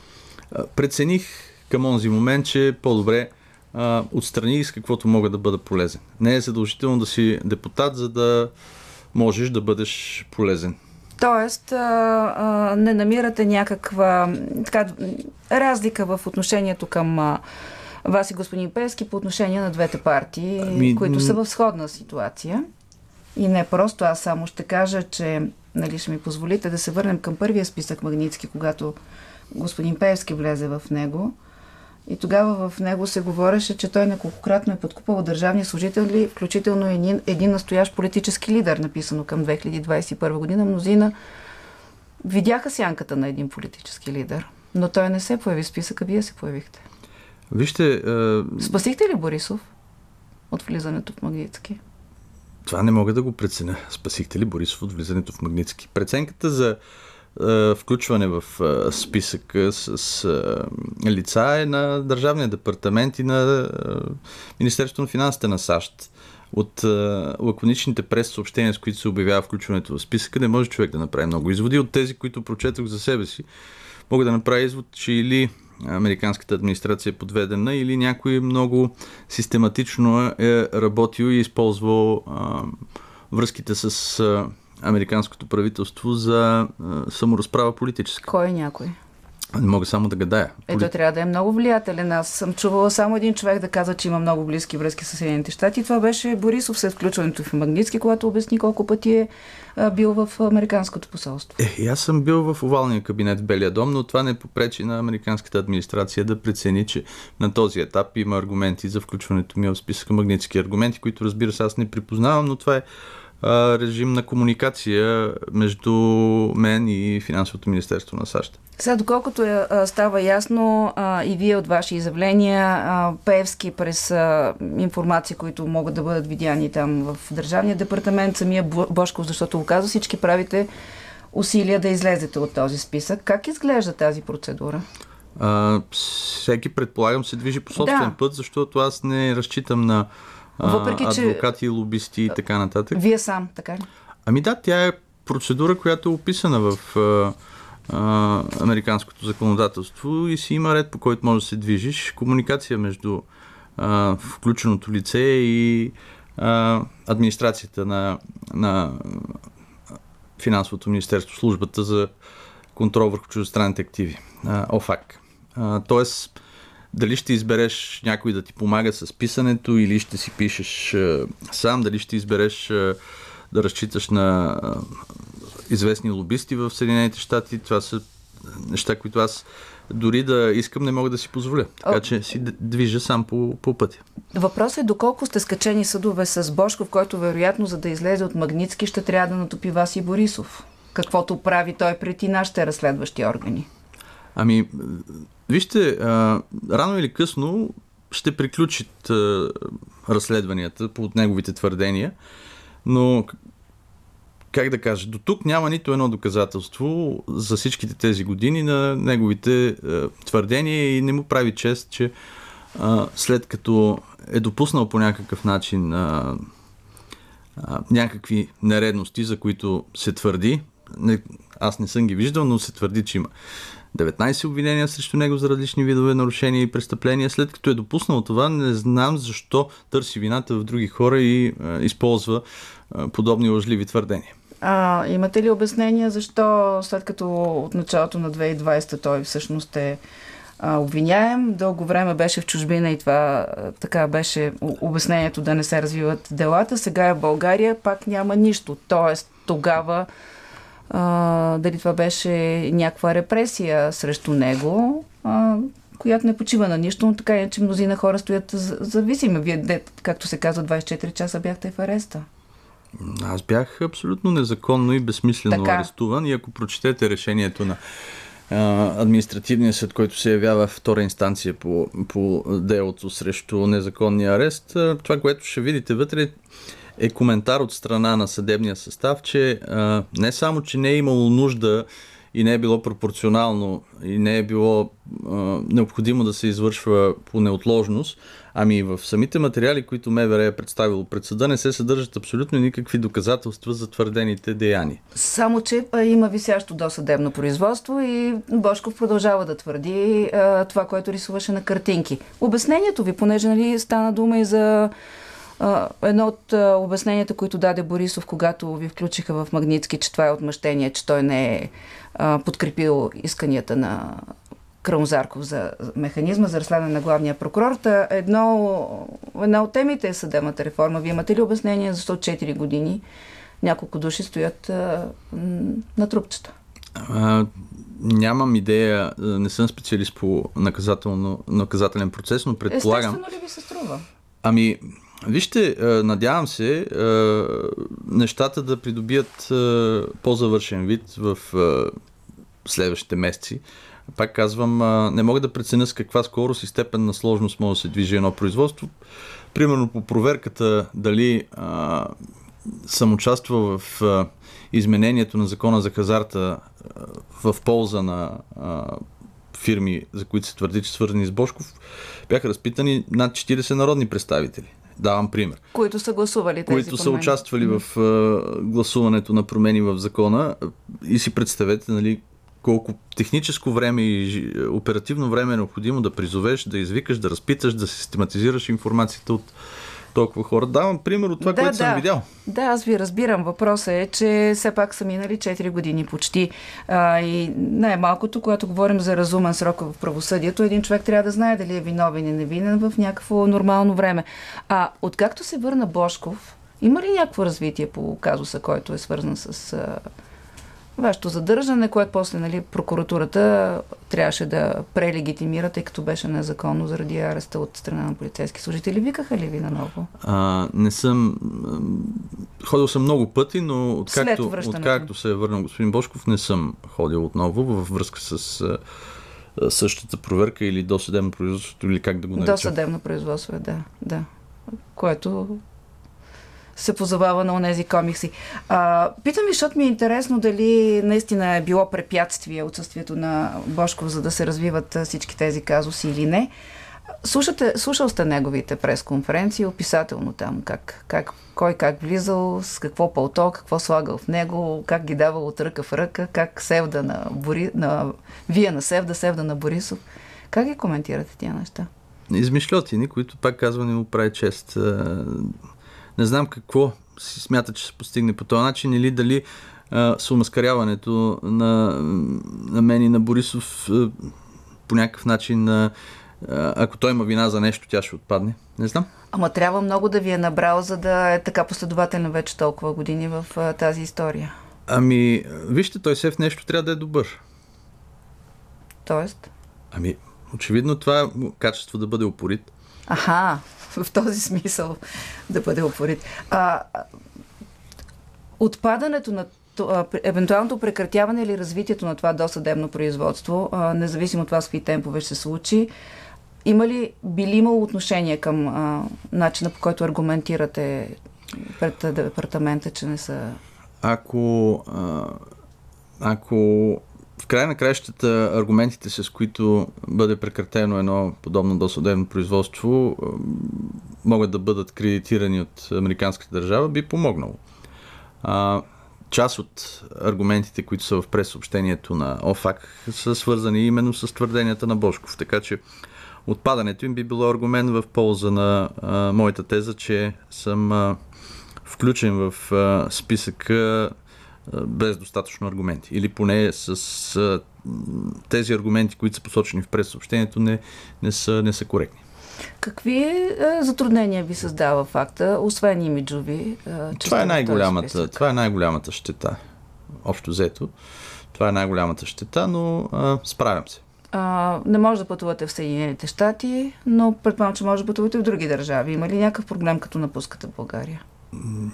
а, прецених към онзи момент, че е по-добре а, отстрани с каквото мога да бъда полезен. Не е задължително да си депутат, за да можеш да бъдеш полезен. Тоест, а, а, не намирате някаква така, разлика в отношението към а, вас и господин Пески по отношение на двете партии, ами... които са в сходна ситуация. И не просто, аз само ще кажа, че нали, ще ми позволите да се върнем към първия списък Магницки, когато господин Певски влезе в него. И тогава в него се говореше, че той неколкократно е подкупал държавни служители, включително един, един настоящ политически лидер, написано към 2021 година. Мнозина видяха сянката на един политически лидер, но той не се появи в списъка, вие се появихте. Вижте... Е... Спасихте ли Борисов от влизането в Магнитски? Това не мога да го преценя. Спасихте ли Борисов от влизането в Магнитски? Преценката за включване в е, списъка с е, лица е на Държавния департамент и на Министерството на финансите на САЩ. От лаконичните прес съобщения, с които се обявява включването в списъка, не може човек да направи много изводи. От тези, които прочетох за себе си, мога да направя извод, че или американската администрация е подведена, или някой много систематично е работил и използвал връзките с американското правителство за саморазправа политическа. Кой е някой? Не мога само да гадая. Ето трябва да е много влиятелен. Аз съм чувала само един човек да каза, че има много близки връзки с Съединените щати. Това беше Борисов след включването в Магнитски, когато обясни колко пъти е бил в Американското посолство. Е, аз съм бил в овалния кабинет в Белия дом, но това не попречи на американската администрация да прецени, че на този етап има аргументи за включването ми в списъка магнитски аргументи, които разбира се аз не припознавам, но това е режим на комуникация между мен и Финансовото министерство на САЩ. Сега, доколкото е, става ясно а, и вие от ваши изявления, а, Певски през а, информации, които могат да бъдат видяни там в Държавния департамент, самия Бошков, защото го казва, всички правите усилия да излезете от този списък. Как изглежда тази процедура? А, всеки, предполагам, се движи по собствен да. път, защото аз не разчитам на въпреки, адвокати, че... лобисти и така нататък. Вие сам, така ли? Ами да, тя е процедура, която е описана в а, а, американското законодателство и си има ред, по който може да се движиш. Комуникация между а, включеното лице и а, администрацията на, на финансовото министерство, службата за контрол върху чуждестранните активи, а, ОФАК. А, тоест, дали ще избереш някой да ти помага с писането или ще си пишеш сам, дали ще избереш да разчиташ на известни лобисти в Съединените щати. Това са неща, които аз дори да искам, не мога да си позволя. Така че си движа сам по, по пътя. Въпросът е доколко сте скачени съдове с Бошков, който вероятно за да излезе от Магницки ще трябва да натопи вас и Борисов. Каквото прави той преди нашите разследващи органи. Ами, вижте, рано или късно ще приключат разследванията по неговите твърдения, но как да кажа, до тук няма нито едно доказателство за всичките тези години на неговите твърдения и не му прави чест, че след като е допуснал по някакъв начин някакви нередности, за които се твърди, аз не съм ги виждал, но се твърди, че има 19 обвинения срещу него за различни видове нарушения и престъпления. След като е допуснал това, не знам защо търси вината в други хора и а, използва а, подобни лъжливи твърдения. А, имате ли обяснение защо след като от началото на 2020 той всъщност е обвиняем. Дълго време беше в чужбина и това а, така беше обяснението да не се развиват делата. Сега е България, пак няма нищо. Тоест тогава а, дали това беше някаква репресия срещу него, а, която не почива на нищо, но така е, че мнозина хора стоят зависими. Вие, както се казва, 24 часа бяхте в ареста. Аз бях абсолютно незаконно и безсмислено така. арестуван и ако прочетете решението на административния съд, който се явява втора инстанция по, по делото срещу незаконния арест, това, което ще видите вътре, е коментар от страна на съдебния състав, че а, не само, че не е имало нужда и не е било пропорционално и не е било а, необходимо да се извършва по неотложност, ами в самите материали, които МВР е представило пред съда, не се съдържат абсолютно никакви доказателства за твърдените деяния. Само, че а, има висящо досъдебно производство и Бошков продължава да твърди а, това, което рисуваше на картинки. Обяснението ви, понеже нали, стана дума и за едно от обясненията, които даде Борисов, когато ви включиха в Магницки, че това е отмъщение, че той не е подкрепил исканията на Краузарков за механизма за разследване на главния прокурор. Та едно, една от темите е съдебната реформа. Вие имате ли обяснение защо 4 години няколко души стоят а, на трупчета? А, нямам идея, не съм специалист по наказателно, наказателен процес, но предполагам... Естествено ли ви се струва? Ами, Вижте, надявам се нещата да придобият по-завършен вид в следващите месеци. Пак казвам, не мога да преценя с каква скорост и степен на сложност може да се движи едно производство. Примерно по проверката дали а, съм участвал в а, изменението на закона за хазарта а, в полза на а, фирми, за които се твърди, че свързани с Бошков, бяха разпитани над 40 народни представители. Давам пример. Които са гласували тези Които промени. са участвали в гласуването на промени в закона и си представете, нали, колко техническо време и оперативно време е необходимо да призовеш, да извикаш, да разпиташ, да систематизираш информацията от толкова хора. Давам пример от това, да, което да. съм видял. Да, аз ви разбирам. Въпросът е, че все пак са минали 4 години почти. А, и най-малкото, когато говорим за разумен срок в правосъдието, един човек трябва да знае дали е виновен или невинен в някакво нормално време. А откакто се върна Бошков, има ли някакво развитие по казуса, който е свързан с вашето задържане, което после нали, прокуратурата трябваше да прелегитимира, тъй като беше незаконно заради ареста от страна на полицейски служители. Викаха ли ви наново? А, не съм... Ходил съм много пъти, но откакто, откакто се е върнал господин Бошков, не съм ходил отново във връзка с същата проверка или досъдебно производство, или как да го наричам. Досъдебно производство, е, да. да. Което се позовава на онези комикси. А, питам ви, защото ми е интересно дали наистина е било препятствие отсъствието на Бошков, за да се развиват всички тези казуси или не. Слушате, слушал сте неговите пресконференции, описателно там, как, как, кой как влизал, с какво пълто, какво слагал в него, как ги давал от ръка в ръка, как Севда на, Бори, на Вие на Севда, Севда на Борисов. Как ги коментирате тия неща? Измишлетини, които пак казва не му прави чест не знам какво си смята, че се постигне по този начин или дали а, сумаскаряването на, на мен и на Борисов а, по някакъв начин, а, ако той има вина за нещо, тя ще отпадне. Не знам. Ама трябва много да ви е набрал, за да е така последователно вече толкова години в а, тази история. Ами, вижте, той се в нещо трябва да е добър. Тоест? Ами, очевидно това е качество да бъде упорит. Аха, в този смисъл да бъде опорит. А, отпадането на евентуалното прекратяване или развитието на това досъдебно производство, независимо от това с какви темпове ще се случи, има ли, би ли имало отношение към а, начина по който аргументирате пред департамента, че не са... Ако, а, ако в край на краищата аргументите, с които бъде прекратено едно подобно досъдебно производство, могат да бъдат кредитирани от американската държава, би помогнало. А, част от аргументите, които са в пресъобщението на ОФАК, са свързани именно с твърденията на Бошков. Така че отпадането им би било аргумент в полза на а, моята теза, че съм а, включен в а, списъка без достатъчно аргументи. Или поне с тези аргументи, които са посочени в пресъобщението, не, не, са, не са коректни. Какви е, затруднения ви създава факта, освен имиджови? Е, това, е най-голямата, това е най-голямата щета. Общо взето. Това е най-голямата щета, но а, справям се. А, не може да пътувате в Съединените щати, но предполагам, че може да пътувате в други държави. Има ли някакъв проблем, като напускате България?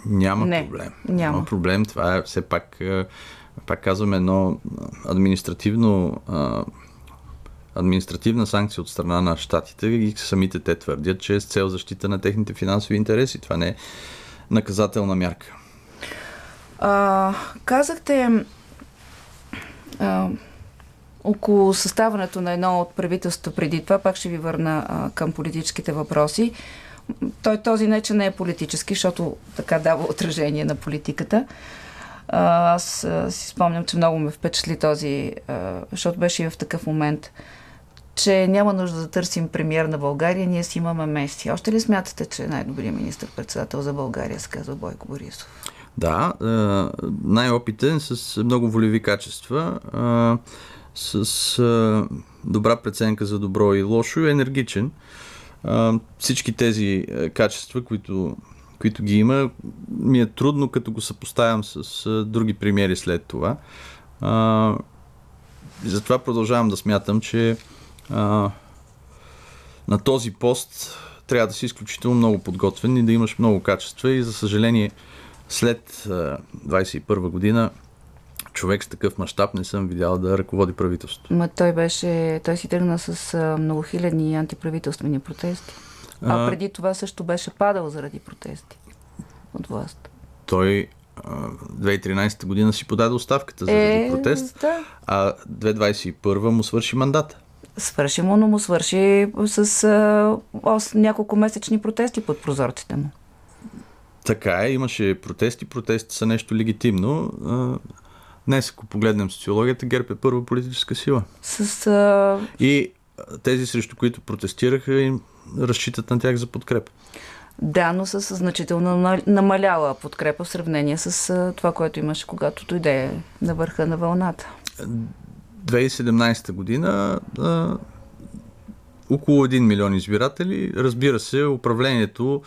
Няма не, проблем. Няма. няма проблем. Това е все пак, пак казвам, едно административно административна санкция от страна на щатите и самите те твърдят, че е с цел защита на техните финансови интереси. Това не е наказателна мярка. А, казахте, а, около съставането на едно от правителството преди това, пак ще ви върна а, към политическите въпроси. Той този не, че не е политически, защото така дава отражение на политиката. Аз си спомням, че много ме впечатли този, защото беше и в такъв момент, че няма нужда да търсим премьер на България, ние си имаме Меси. Още ли смятате, че най-добрият министр-председател за България се казва Бойко Борисов? Да, най-опитен, с много волеви качества, с добра преценка за добро и лошо и Всички тези качества, които, които ги има, ми е трудно, като го съпоставям с други премиери след това. Затова продължавам да смятам, че на този пост трябва да си изключително много подготвен и да имаш много качества и за съжаление след 21 година човек с такъв мащаб не съм видял да ръководи правителството. Ма той беше, той си тръгна с многохилядни антиправителствени протести. А, а преди това също беше падал заради протести от власт. Той 2013 година си подаде оставката заради е, протест, да. а 2021 му свърши мандата. Свърши му, но му свърши с а, ос, няколко месечни протести под прозорците му. Така е, имаше протести. Протести са нещо легитимно. Днес, ако погледнем социологията, ГЕРБ е първа политическа сила. С, а... И тези, срещу които протестираха, им разчитат на тях за подкрепа. Да, но с значително намаляла подкрепа в сравнение с това, което имаше, когато дойде на върха на вълната. 2017 година а, около 1 милион избиратели. Разбира се, управлението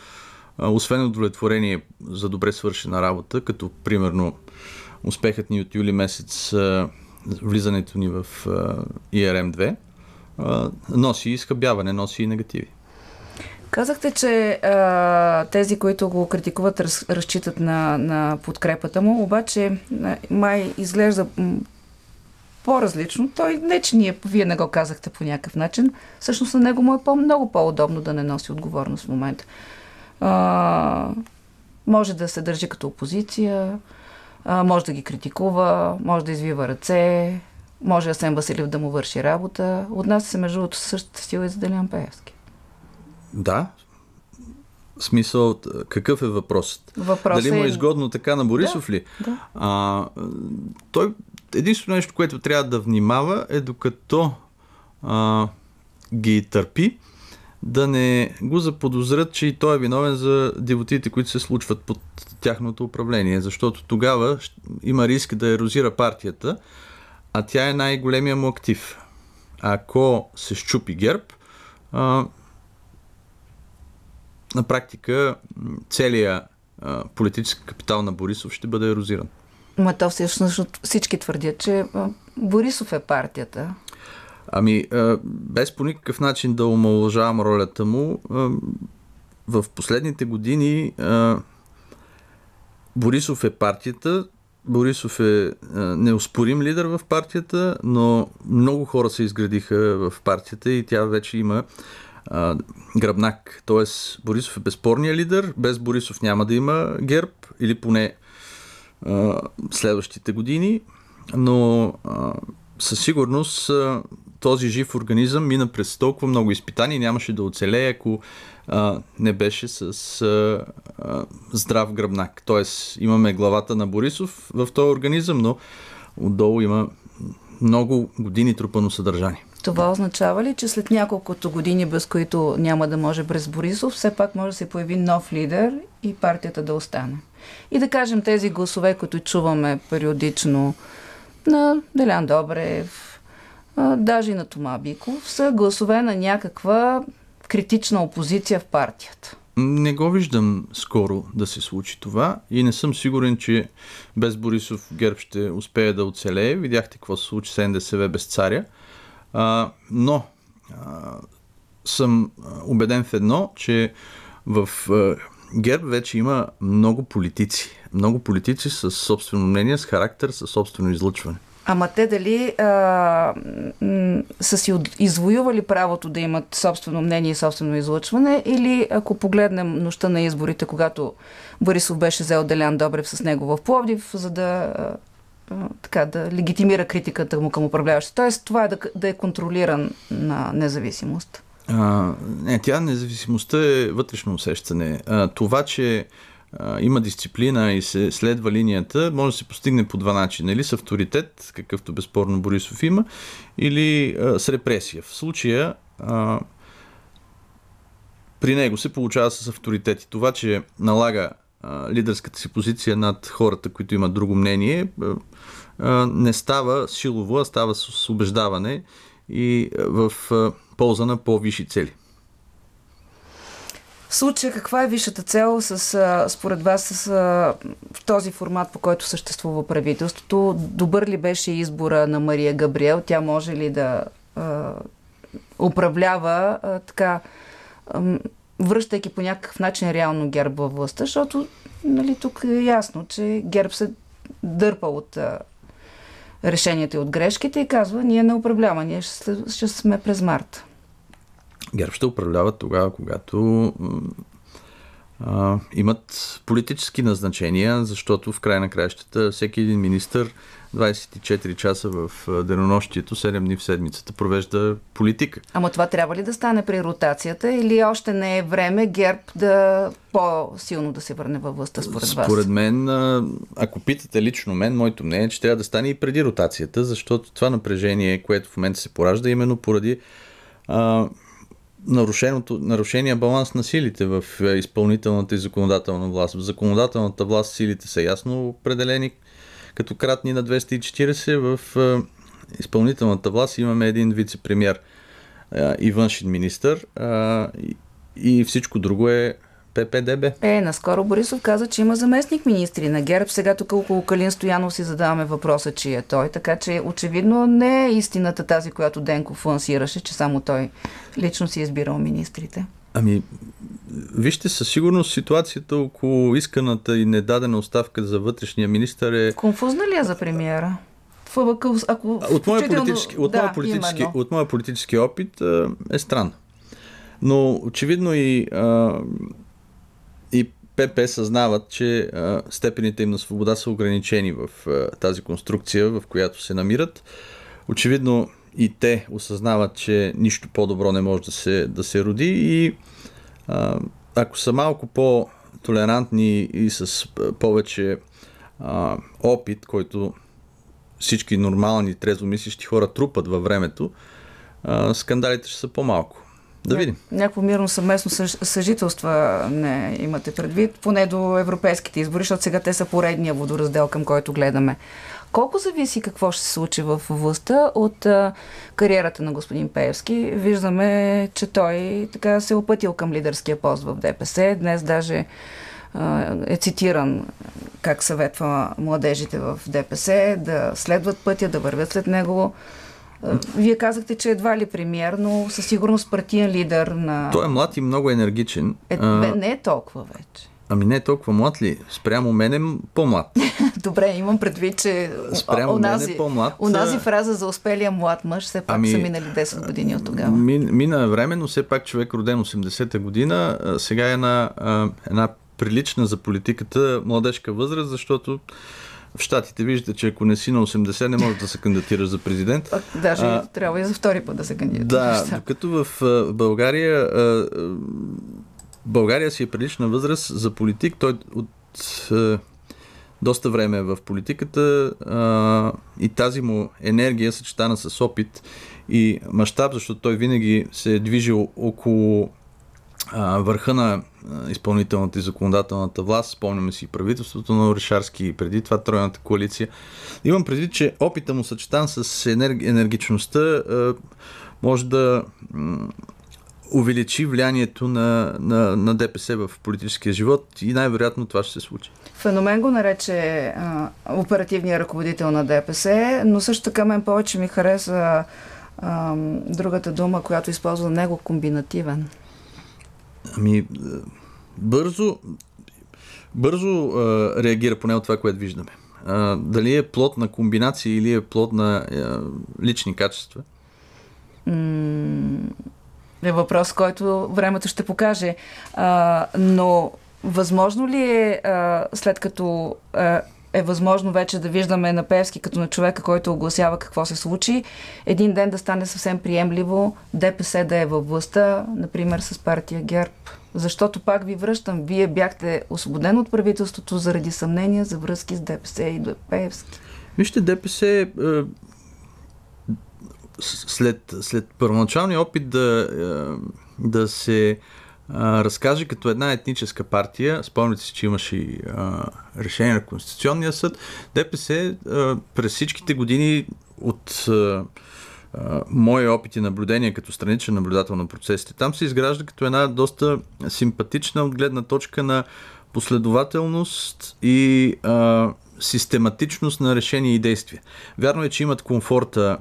освен удовлетворение за добре свършена работа, като примерно успехът ни от юли месец, влизането ни в ИРМ-2, носи изхъбяване, носи и негативи. Казахте, че а, тези, които го критикуват, раз, разчитат на, на подкрепата му, обаче май изглежда по-различно. Той не, че ние, вие не го казахте по някакъв начин. Всъщност на него му е много по-удобно да не носи отговорност в момента а, може да се държи като опозиция, а, може да ги критикува, може да извива ръце, може Асен Василев да му върши работа. От нас се между другото същата сила и за Делян Пеевски. Да. Смисъл, какъв е въпросът? Въпросът Дали му е е изгодно така на Борисов да, ли? Да. А, той, единствено нещо, което трябва да внимава е докато а, ги търпи, да не го заподозрят, че и той е виновен за дивотите, които се случват под тяхното управление, защото тогава има риск да ерозира партията, а тя е най-големия му актив. Ако се щупи герб, а, на практика целият а, политически капитал на Борисов ще бъде ерозиран. Ма то всъщност всички твърдят, че Борисов е партията. Ами, без по никакъв начин да омалъжавам ролята му, в последните години Борисов е партията, Борисов е неоспорим лидер в партията, но много хора се изградиха в партията и тя вече има гръбнак. Тоест, Борисов е безспорният лидер, без Борисов няма да има герб, или поне следващите години, но със сигурност този жив организъм мина през толкова много изпитания и нямаше да оцелее, ако а, не беше с а, а, здрав гръбнак. Тоест имаме главата на Борисов в този организъм, но отдолу има много години трупано съдържание. Това означава ли, че след няколкото години, без които няма да може през Борисов, все пак може да се появи нов лидер и партията да остане? И да кажем тези гласове, които чуваме периодично на Делян Добрев, а, даже и на Тома Биков, са гласове на някаква критична опозиция в партията. Не го виждам скоро да се случи това и не съм сигурен, че без Борисов ГЕРБ ще успее да оцелее. Видяхте какво се случи с НДСВ без царя. А, но а, съм убеден в едно, че в а, ГЕРБ вече има много политици. Много политици с собствено мнение, с характер, с собствено излъчване. Ама те дали а, м- са си извоювали правото да имат собствено мнение и собствено излъчване или ако погледнем нощта на изборите, когато Борисов беше взел Делян Добрев с него в Пловдив, за да така, да легитимира критиката му към управляващите. Тоест, това е да, да е контролиран на независимост. А, не, тя независимостта е вътрешно усещане. А, това, че има дисциплина и се следва линията, може да се постигне по два начина. Или с авторитет, какъвто безспорно Борисов има, или а, с репресия. В случая а, при него се получава с авторитет. И това, че налага а, лидерската си позиция над хората, които имат друго мнение, а, не става силово, а става с убеждаване и в полза на по-висши цели. В случая каква е висшата цел с, според вас с, в този формат, по който съществува правителството? Добър ли беше избора на Мария Габриел? Тя може ли да а, управлява а, така, а, връщайки по някакъв начин реално ГЕРБ във властта? Защото нали, тук е ясно, че ГЕРБ се дърпа от а, решенията и от грешките и казва, ние не управляваме, ние ще, ще сме през март. ГЕРБ ще управляват тогава, когато а, имат политически назначения, защото в край на краищата всеки един министр 24 часа в денонощието, 7 дни в седмицата провежда политика. Ама това трябва ли да стане при ротацията или още не е време ГЕРБ да по-силно да се върне във властта според вас? Според мен, ако питате лично мен, моето мнение е, че трябва да стане и преди ротацията, защото това напрежение, което в момента се поражда, именно поради а, нарушения баланс на силите в е, изпълнителната и законодателна власт. В законодателната власт силите са ясно определени като кратни на 240. В е, изпълнителната власт имаме един вице-премьер е, и външен министр и всичко друго е ППДБ. Е, наскоро Борисов каза, че има заместник министри на ГЕРБ. Сега тук около Калин Стоянов си задаваме въпроса, че е той. Така че очевидно не е истината тази, която Денков лансираше, че само той лично си е избирал министрите. Ами, вижте, със сигурност ситуацията около исканата и недадена оставка за вътрешния министър е... Конфузна ли е за премиера? ако от моя политически, от, да, моя политически, от моя политически опит е странно. Но очевидно и а, и ПП съзнават, че а, степените им на свобода са ограничени в а, тази конструкция, в която се намират. Очевидно и те осъзнават, че нищо по-добро не може да се, да се роди и а, ако са малко по-толерантни и с повече а, опит, който всички нормални, трезвомислещи хора трупат във времето, а, скандалите ще са по-малко. Да видим. Някакво мирно съвместно съжителство не имате предвид, поне до европейските избори, защото сега те са поредния водораздел, към който гледаме. Колко зависи какво ще се случи в властта от а, кариерата на господин Пеевски? Виждаме, че той така се е опътил към лидерския пост в ДПС. Днес даже а, е цитиран как съветва младежите в ДПС да следват пътя, да вървят след него. Вие казахте, че едва ли премьер, но със сигурност партиен лидер на... Той е млад и много енергичен. Е, не е толкова вече. Ами не е толкова млад ли? Спрямо мен е по-млад. Добре, имам предвид, че Спрямо унази, мен е по-млад. Унази фраза за успелия млад мъж, все пак ами, са минали 10 години от тогава. Мин, мина време, но все пак човек роден 80-та година, сега е една, една прилична за политиката младежка възраст, защото в Штатите виждате, че ако не си на 80, не може да се кандидатираш за президент. Даже а, трябва и за втори път да се кандидатираш. Да, докато в България България си е прилична възраст за политик. Той от доста време е в политиката а, и тази му енергия, съчетана с опит и мащаб, защото той винаги се е движил около върха на изпълнителната и законодателната власт. Спомняме си правителството на Орешарски и преди това Тройната коалиция. Имам предвид, че опита му съчетан с енерги, енергичността може да увеличи влиянието на, на, на ДПС в политическия живот и най-вероятно това ще се случи. Феномен го нарече а, оперативния ръководител на ДПС, но също така мен повече ми хареса а, другата дума, която използва него комбинативен. Ами, бързо, бързо а, реагира поне от това, което виждаме. А, дали е плод на комбинация или е плод на а, лични качества? е въпрос, който времето ще покаже. А, но възможно ли е, а, след като а, е възможно вече да виждаме на Певски като на човека, който огласява какво се случи, един ден да стане съвсем приемливо ДПС да е във властта, например с партия ГЕРБ. Защото пак ви връщам, вие бяхте освободен от правителството заради съмнения за връзки с ДПС и Певски. Вижте, ДПС е, след, след първоначалния опит да, е, да се а, разкаже като една етническа партия, спомняте си, че имаше и решение на Конституционния съд, ДПС а, през всичките години от а, а, мои опити наблюдения като страничен наблюдател на процесите, там се изгражда като една доста симпатична от гледна точка на последователност и а, систематичност на решения и действия. Вярно е, че имат комфорта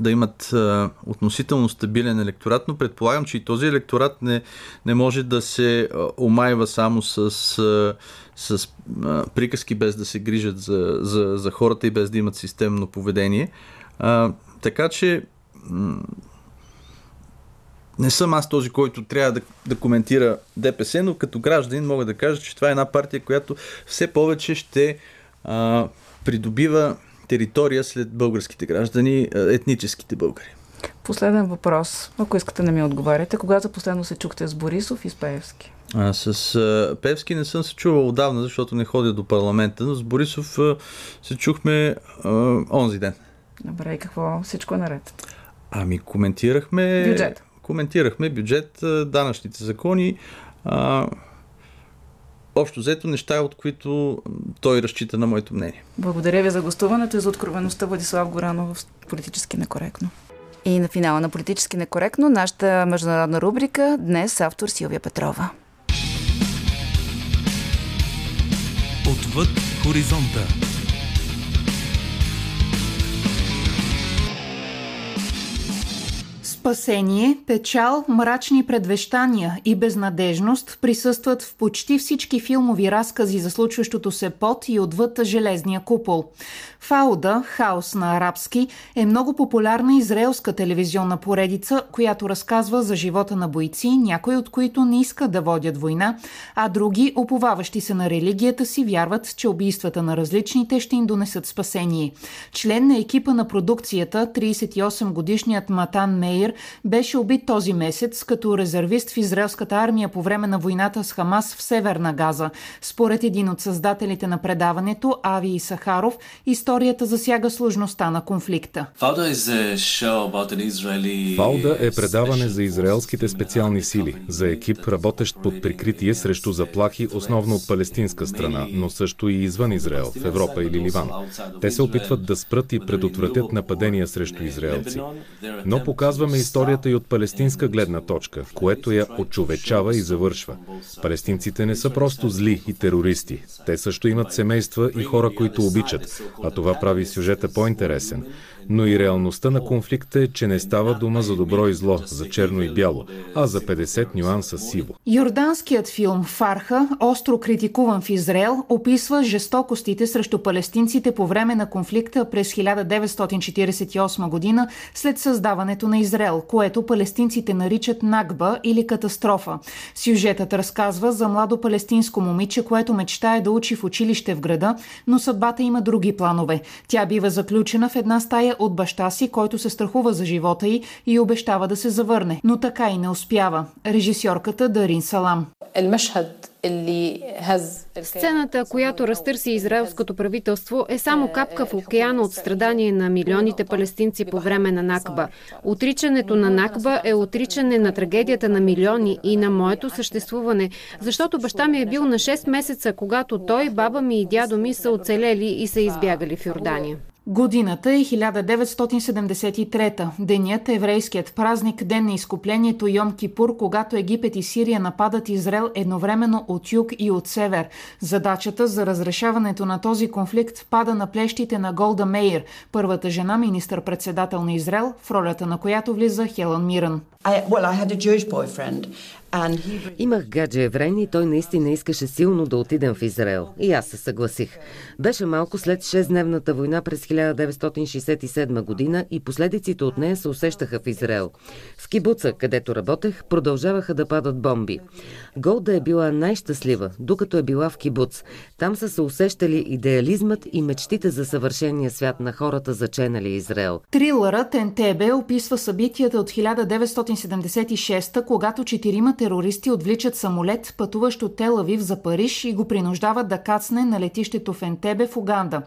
да имат относително стабилен електорат, но предполагам, че и този електорат не, не може да се омайва само с, с приказки, без да се грижат за, за, за хората и без да имат системно поведение. А, така че не съм аз този, който трябва да, да коментира ДПС, но като гражданин мога да кажа, че това е една партия, която все повече ще а, придобива територия след българските граждани, етническите българи. Последен въпрос, ако искате да ми отговаряте. Кога за последно се чухте с Борисов и с Пеевски? А, с а, Певски не съм се чувал отдавна, защото не ходя до парламента, но с Борисов а, се чухме а, онзи ден. Добре, и какво? Всичко е наред? Ами, коментирахме... Бюджет. Коментирахме бюджет, данъчните закони. А, общо взето неща, от които той разчита на моето мнение. Благодаря ви за гостуването и за откровеността Владислав Горанов в Политически некоректно. И на финала на Политически некоректно нашата международна рубрика днес автор Силвия Петрова. Отвъд хоризонта. Спасение, печал, мрачни предвещания и безнадежност присъстват в почти всички филмови разкази за случващото се под и отвъд железния купол. Фауда, хаос на арабски, е много популярна израелска телевизионна поредица, която разказва за живота на бойци, някои от които не искат да водят война, а други, оповаващи се на религията си, вярват, че убийствата на различните ще им донесат спасение. Член на екипа на продукцията, 38-годишният Матан Мейер, беше убит този месец като резервист в израелската армия по време на войната с Хамас в Северна Газа. Според един от създателите на предаването, Ави Сахаров, историята засяга сложността на конфликта. Фауда е предаване за израелските специални сили, за екип, работещ под прикритие срещу заплахи, основно от палестинска страна, но също и извън Израел, в Европа или Ливан. Те се опитват да спрат и предотвратят нападения срещу израелци. Но показваме историята и от палестинска гледна точка, което я очовечава и завършва. Палестинците не са просто зли и терористи. Те също имат семейства и хора, които обичат, а това прави сюжета по-интересен но и реалността на конфликта е, че не става дума за добро и зло, за черно и бяло, а за 50 нюанса сиво. Йорданският филм Фарха, остро критикуван в Израел, описва жестокостите срещу палестинците по време на конфликта през 1948 година след създаването на Израел, което палестинците наричат Нагба или катастрофа. Сюжетът разказва за младо палестинско момиче, което мечтае да учи в училище в града, но съдбата има други планове. Тя бива заключена в една стая от баща си, който се страхува за живота й и обещава да се завърне, но така и не успява. Режисьорката Дарин Салам. Сцената, която разтърси израелското правителство, е само капка в океана от страдание на милионите палестинци по време на Накба. Отричането на Накба е отричане на трагедията на милиони и на моето съществуване, защото баща ми е бил на 6 месеца, когато той, баба ми и дядо ми са оцелели и са избягали в Йордания. Годината е 1973. Денят е еврейският празник, ден на изкуплението Йом Кипур, когато Египет и Сирия нападат Израел едновременно от юг и от север. Задачата за разрешаването на този конфликт пада на плещите на Голда Мейер, първата жена министър-председател на Израел, в ролята на която влиза Хелън Миран. I, well, I had a Jewish boyfriend Имах гадже еврейн и той наистина искаше силно да отидем в Израел. И аз се съгласих. Беше малко след 6-дневната война през 1967 година и последиците от нея се усещаха в Израел. В кибуца, където работех, продължаваха да падат бомби. Голда е била най-щастлива, докато е била в кибуц. Там са се усещали идеализмът и мечтите за съвършения свят на хората, заченали Израел. Трилърът Ентебе описва събитията от 1976 когато четирима терористи отвличат самолет, пътуващ от Телавив за Париж и го принуждават да кацне на летището в Ентебе в Уганда.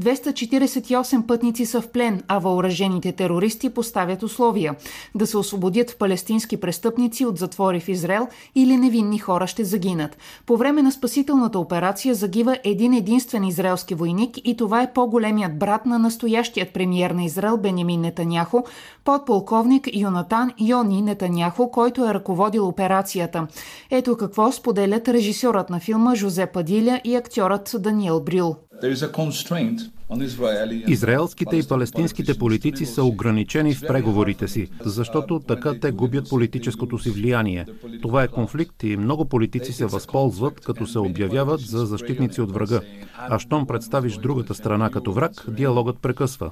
248 пътници са в плен, а въоръжените терористи поставят условия да се освободят палестински престъпници от затвори в Израел или невинни хора ще загинат. По време на спасителната операция загива един единствен израелски войник и това е по-големият брат на настоящият премиер на Израел Бенямин Нетаняхо, подполковник Йонатан Йони Нетаняхо, който е ръководил операцията. Ето какво споделят режисьорът на филма Жозе Падиля и актьорът Даниел Брил. Израелските и палестинските политици са ограничени в преговорите си, защото така те губят политическото си влияние. Това е конфликт и много политици се възползват, като се обявяват за защитници от врага. А щом представиш другата страна като враг, диалогът прекъсва.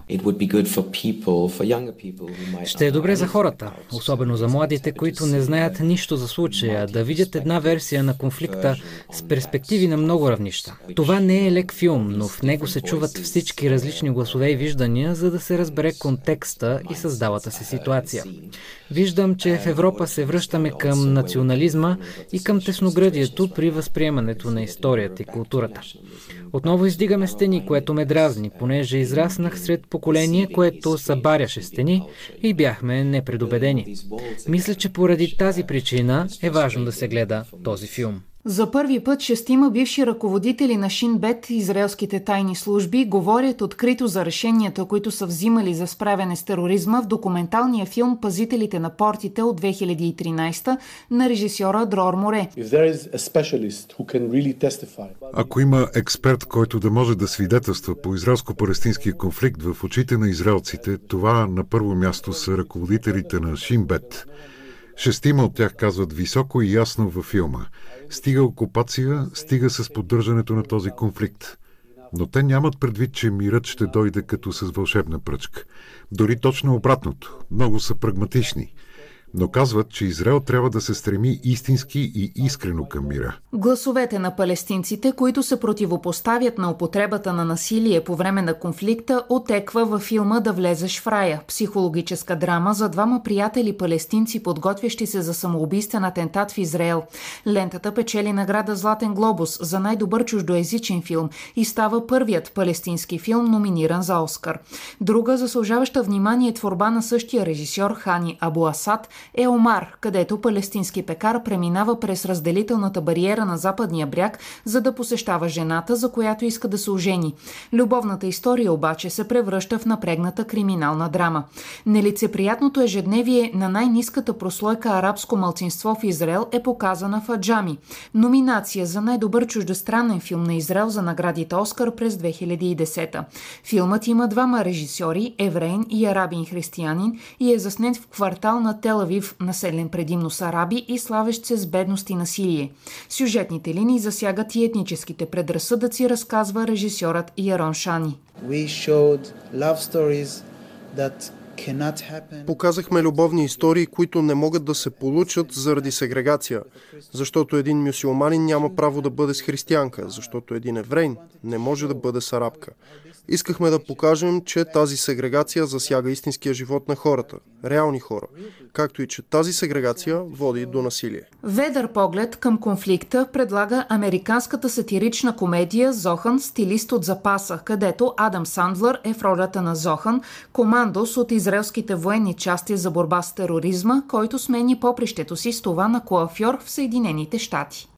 Ще е добре за хората, особено за младите, които не знаят нищо за случая, да видят една версия на конфликта с перспективи на много равнища. Това не е лек филм, но в него се чуват всички различни гласове и виждания, за да се разбере контекста и създалата се ситуация. Виждам, че в Европа се връщаме към национализма и към тесноградието при възприемането на историята и културата. Отново издигаме стени, което ме дразни, понеже израснах сред поколение, което събаряше стени и бяхме непредобедени. Мисля, че поради тази причина е важно да се гледа този филм. За първи път шестима бивши ръководители на Шинбет, израелските тайни служби, говорят открито за решенията, които са взимали за справяне с тероризма в документалния филм Пазителите на портите от 2013 на режисьора Дрор Море. Ако има експерт, който да може да свидетелства по израелско-палестинския конфликт в очите на израелците, това на първо място са ръководителите на Шинбет. Шестима от тях казват високо и ясно във филма. Стига окупация, стига с поддържането на този конфликт. Но те нямат предвид, че мирът ще дойде като с вълшебна пръчка. Дори точно обратното. Много са прагматични – но казват, че Израел трябва да се стреми истински и искрено към мира. Гласовете на палестинците, които се противопоставят на употребата на насилие по време на конфликта, отеква във филма Да влезеш в рая, психологическа драма за двама приятели палестинци, подготвящи се за самоубийствен атентат в Израел. Лентата печели награда Златен глобус за най-добър чуждоязичен филм и става първият палестински филм, номиниран за Оскар. Друга заслужаваща внимание творба на същия режисьор Хани Абу Асад – е Омар, където палестински пекар преминава през разделителната бариера на западния бряг, за да посещава жената, за която иска да се ожени. Любовната история обаче се превръща в напрегната криминална драма. Нелицеприятното ежедневие на най-низката прослойка арабско мълцинство в Израел е показана в Аджами. Номинация за най-добър чуждестранен филм на Израел за наградите Оскар през 2010. Филмът има двама режисьори, еврейн и арабин християнин и е заснет в квартал на Телавив Авив, населен предимно с араби и славещ се с бедност и насилие. Сюжетните линии засягат и етническите предразсъдъци, разказва режисьорът Ярон Шани. Показахме любовни истории, които не могат да се получат заради сегрегация, защото един мюсюлманин няма право да бъде с християнка, защото един еврейн не може да бъде с арабка. Искахме да покажем, че тази сегрегация засяга истинския живот на хората, реални хора, както и че тази сегрегация води до насилие. Ведър поглед към конфликта предлага американската сатирична комедия Зохан, стилист от запаса, където Адам Сандлър е в ролята на Зохан, командос от израелските военни части за борба с тероризма, който смени попрището си с това на коафьор в Съединените щати.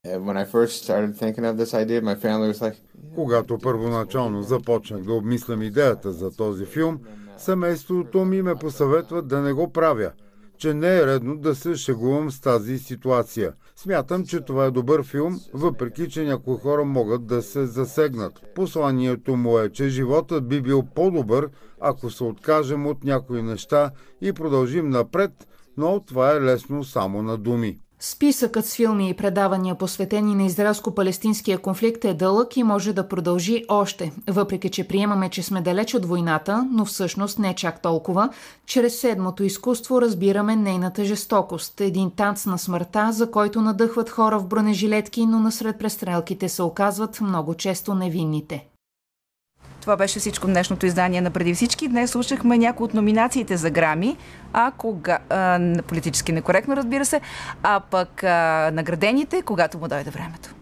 Когато първоначално започнах да обмислям идеята за този филм, семейството ми ме посъветва да не го правя, че не е редно да се шегувам с тази ситуация. Смятам, че това е добър филм, въпреки че някои хора могат да се засегнат. Посланието му е, че животът би бил по-добър, ако се откажем от някои неща и продължим напред, но това е лесно само на думи. Списъкът с филми и предавания, посветени на израелско-палестинския конфликт е дълъг и може да продължи още, въпреки че приемаме, че сме далеч от войната, но всъщност не чак толкова. Чрез седмото изкуство разбираме нейната жестокост. Един танц на смъртта, за който надъхват хора в бронежилетки, но насред престрелките се оказват много често невинните. Това беше всичко днешното издание на Преди всички. Днес слушахме някои от номинациите за грами, а кога... А, политически некоректно, разбира се, а пък а, наградените, когато му дойде времето.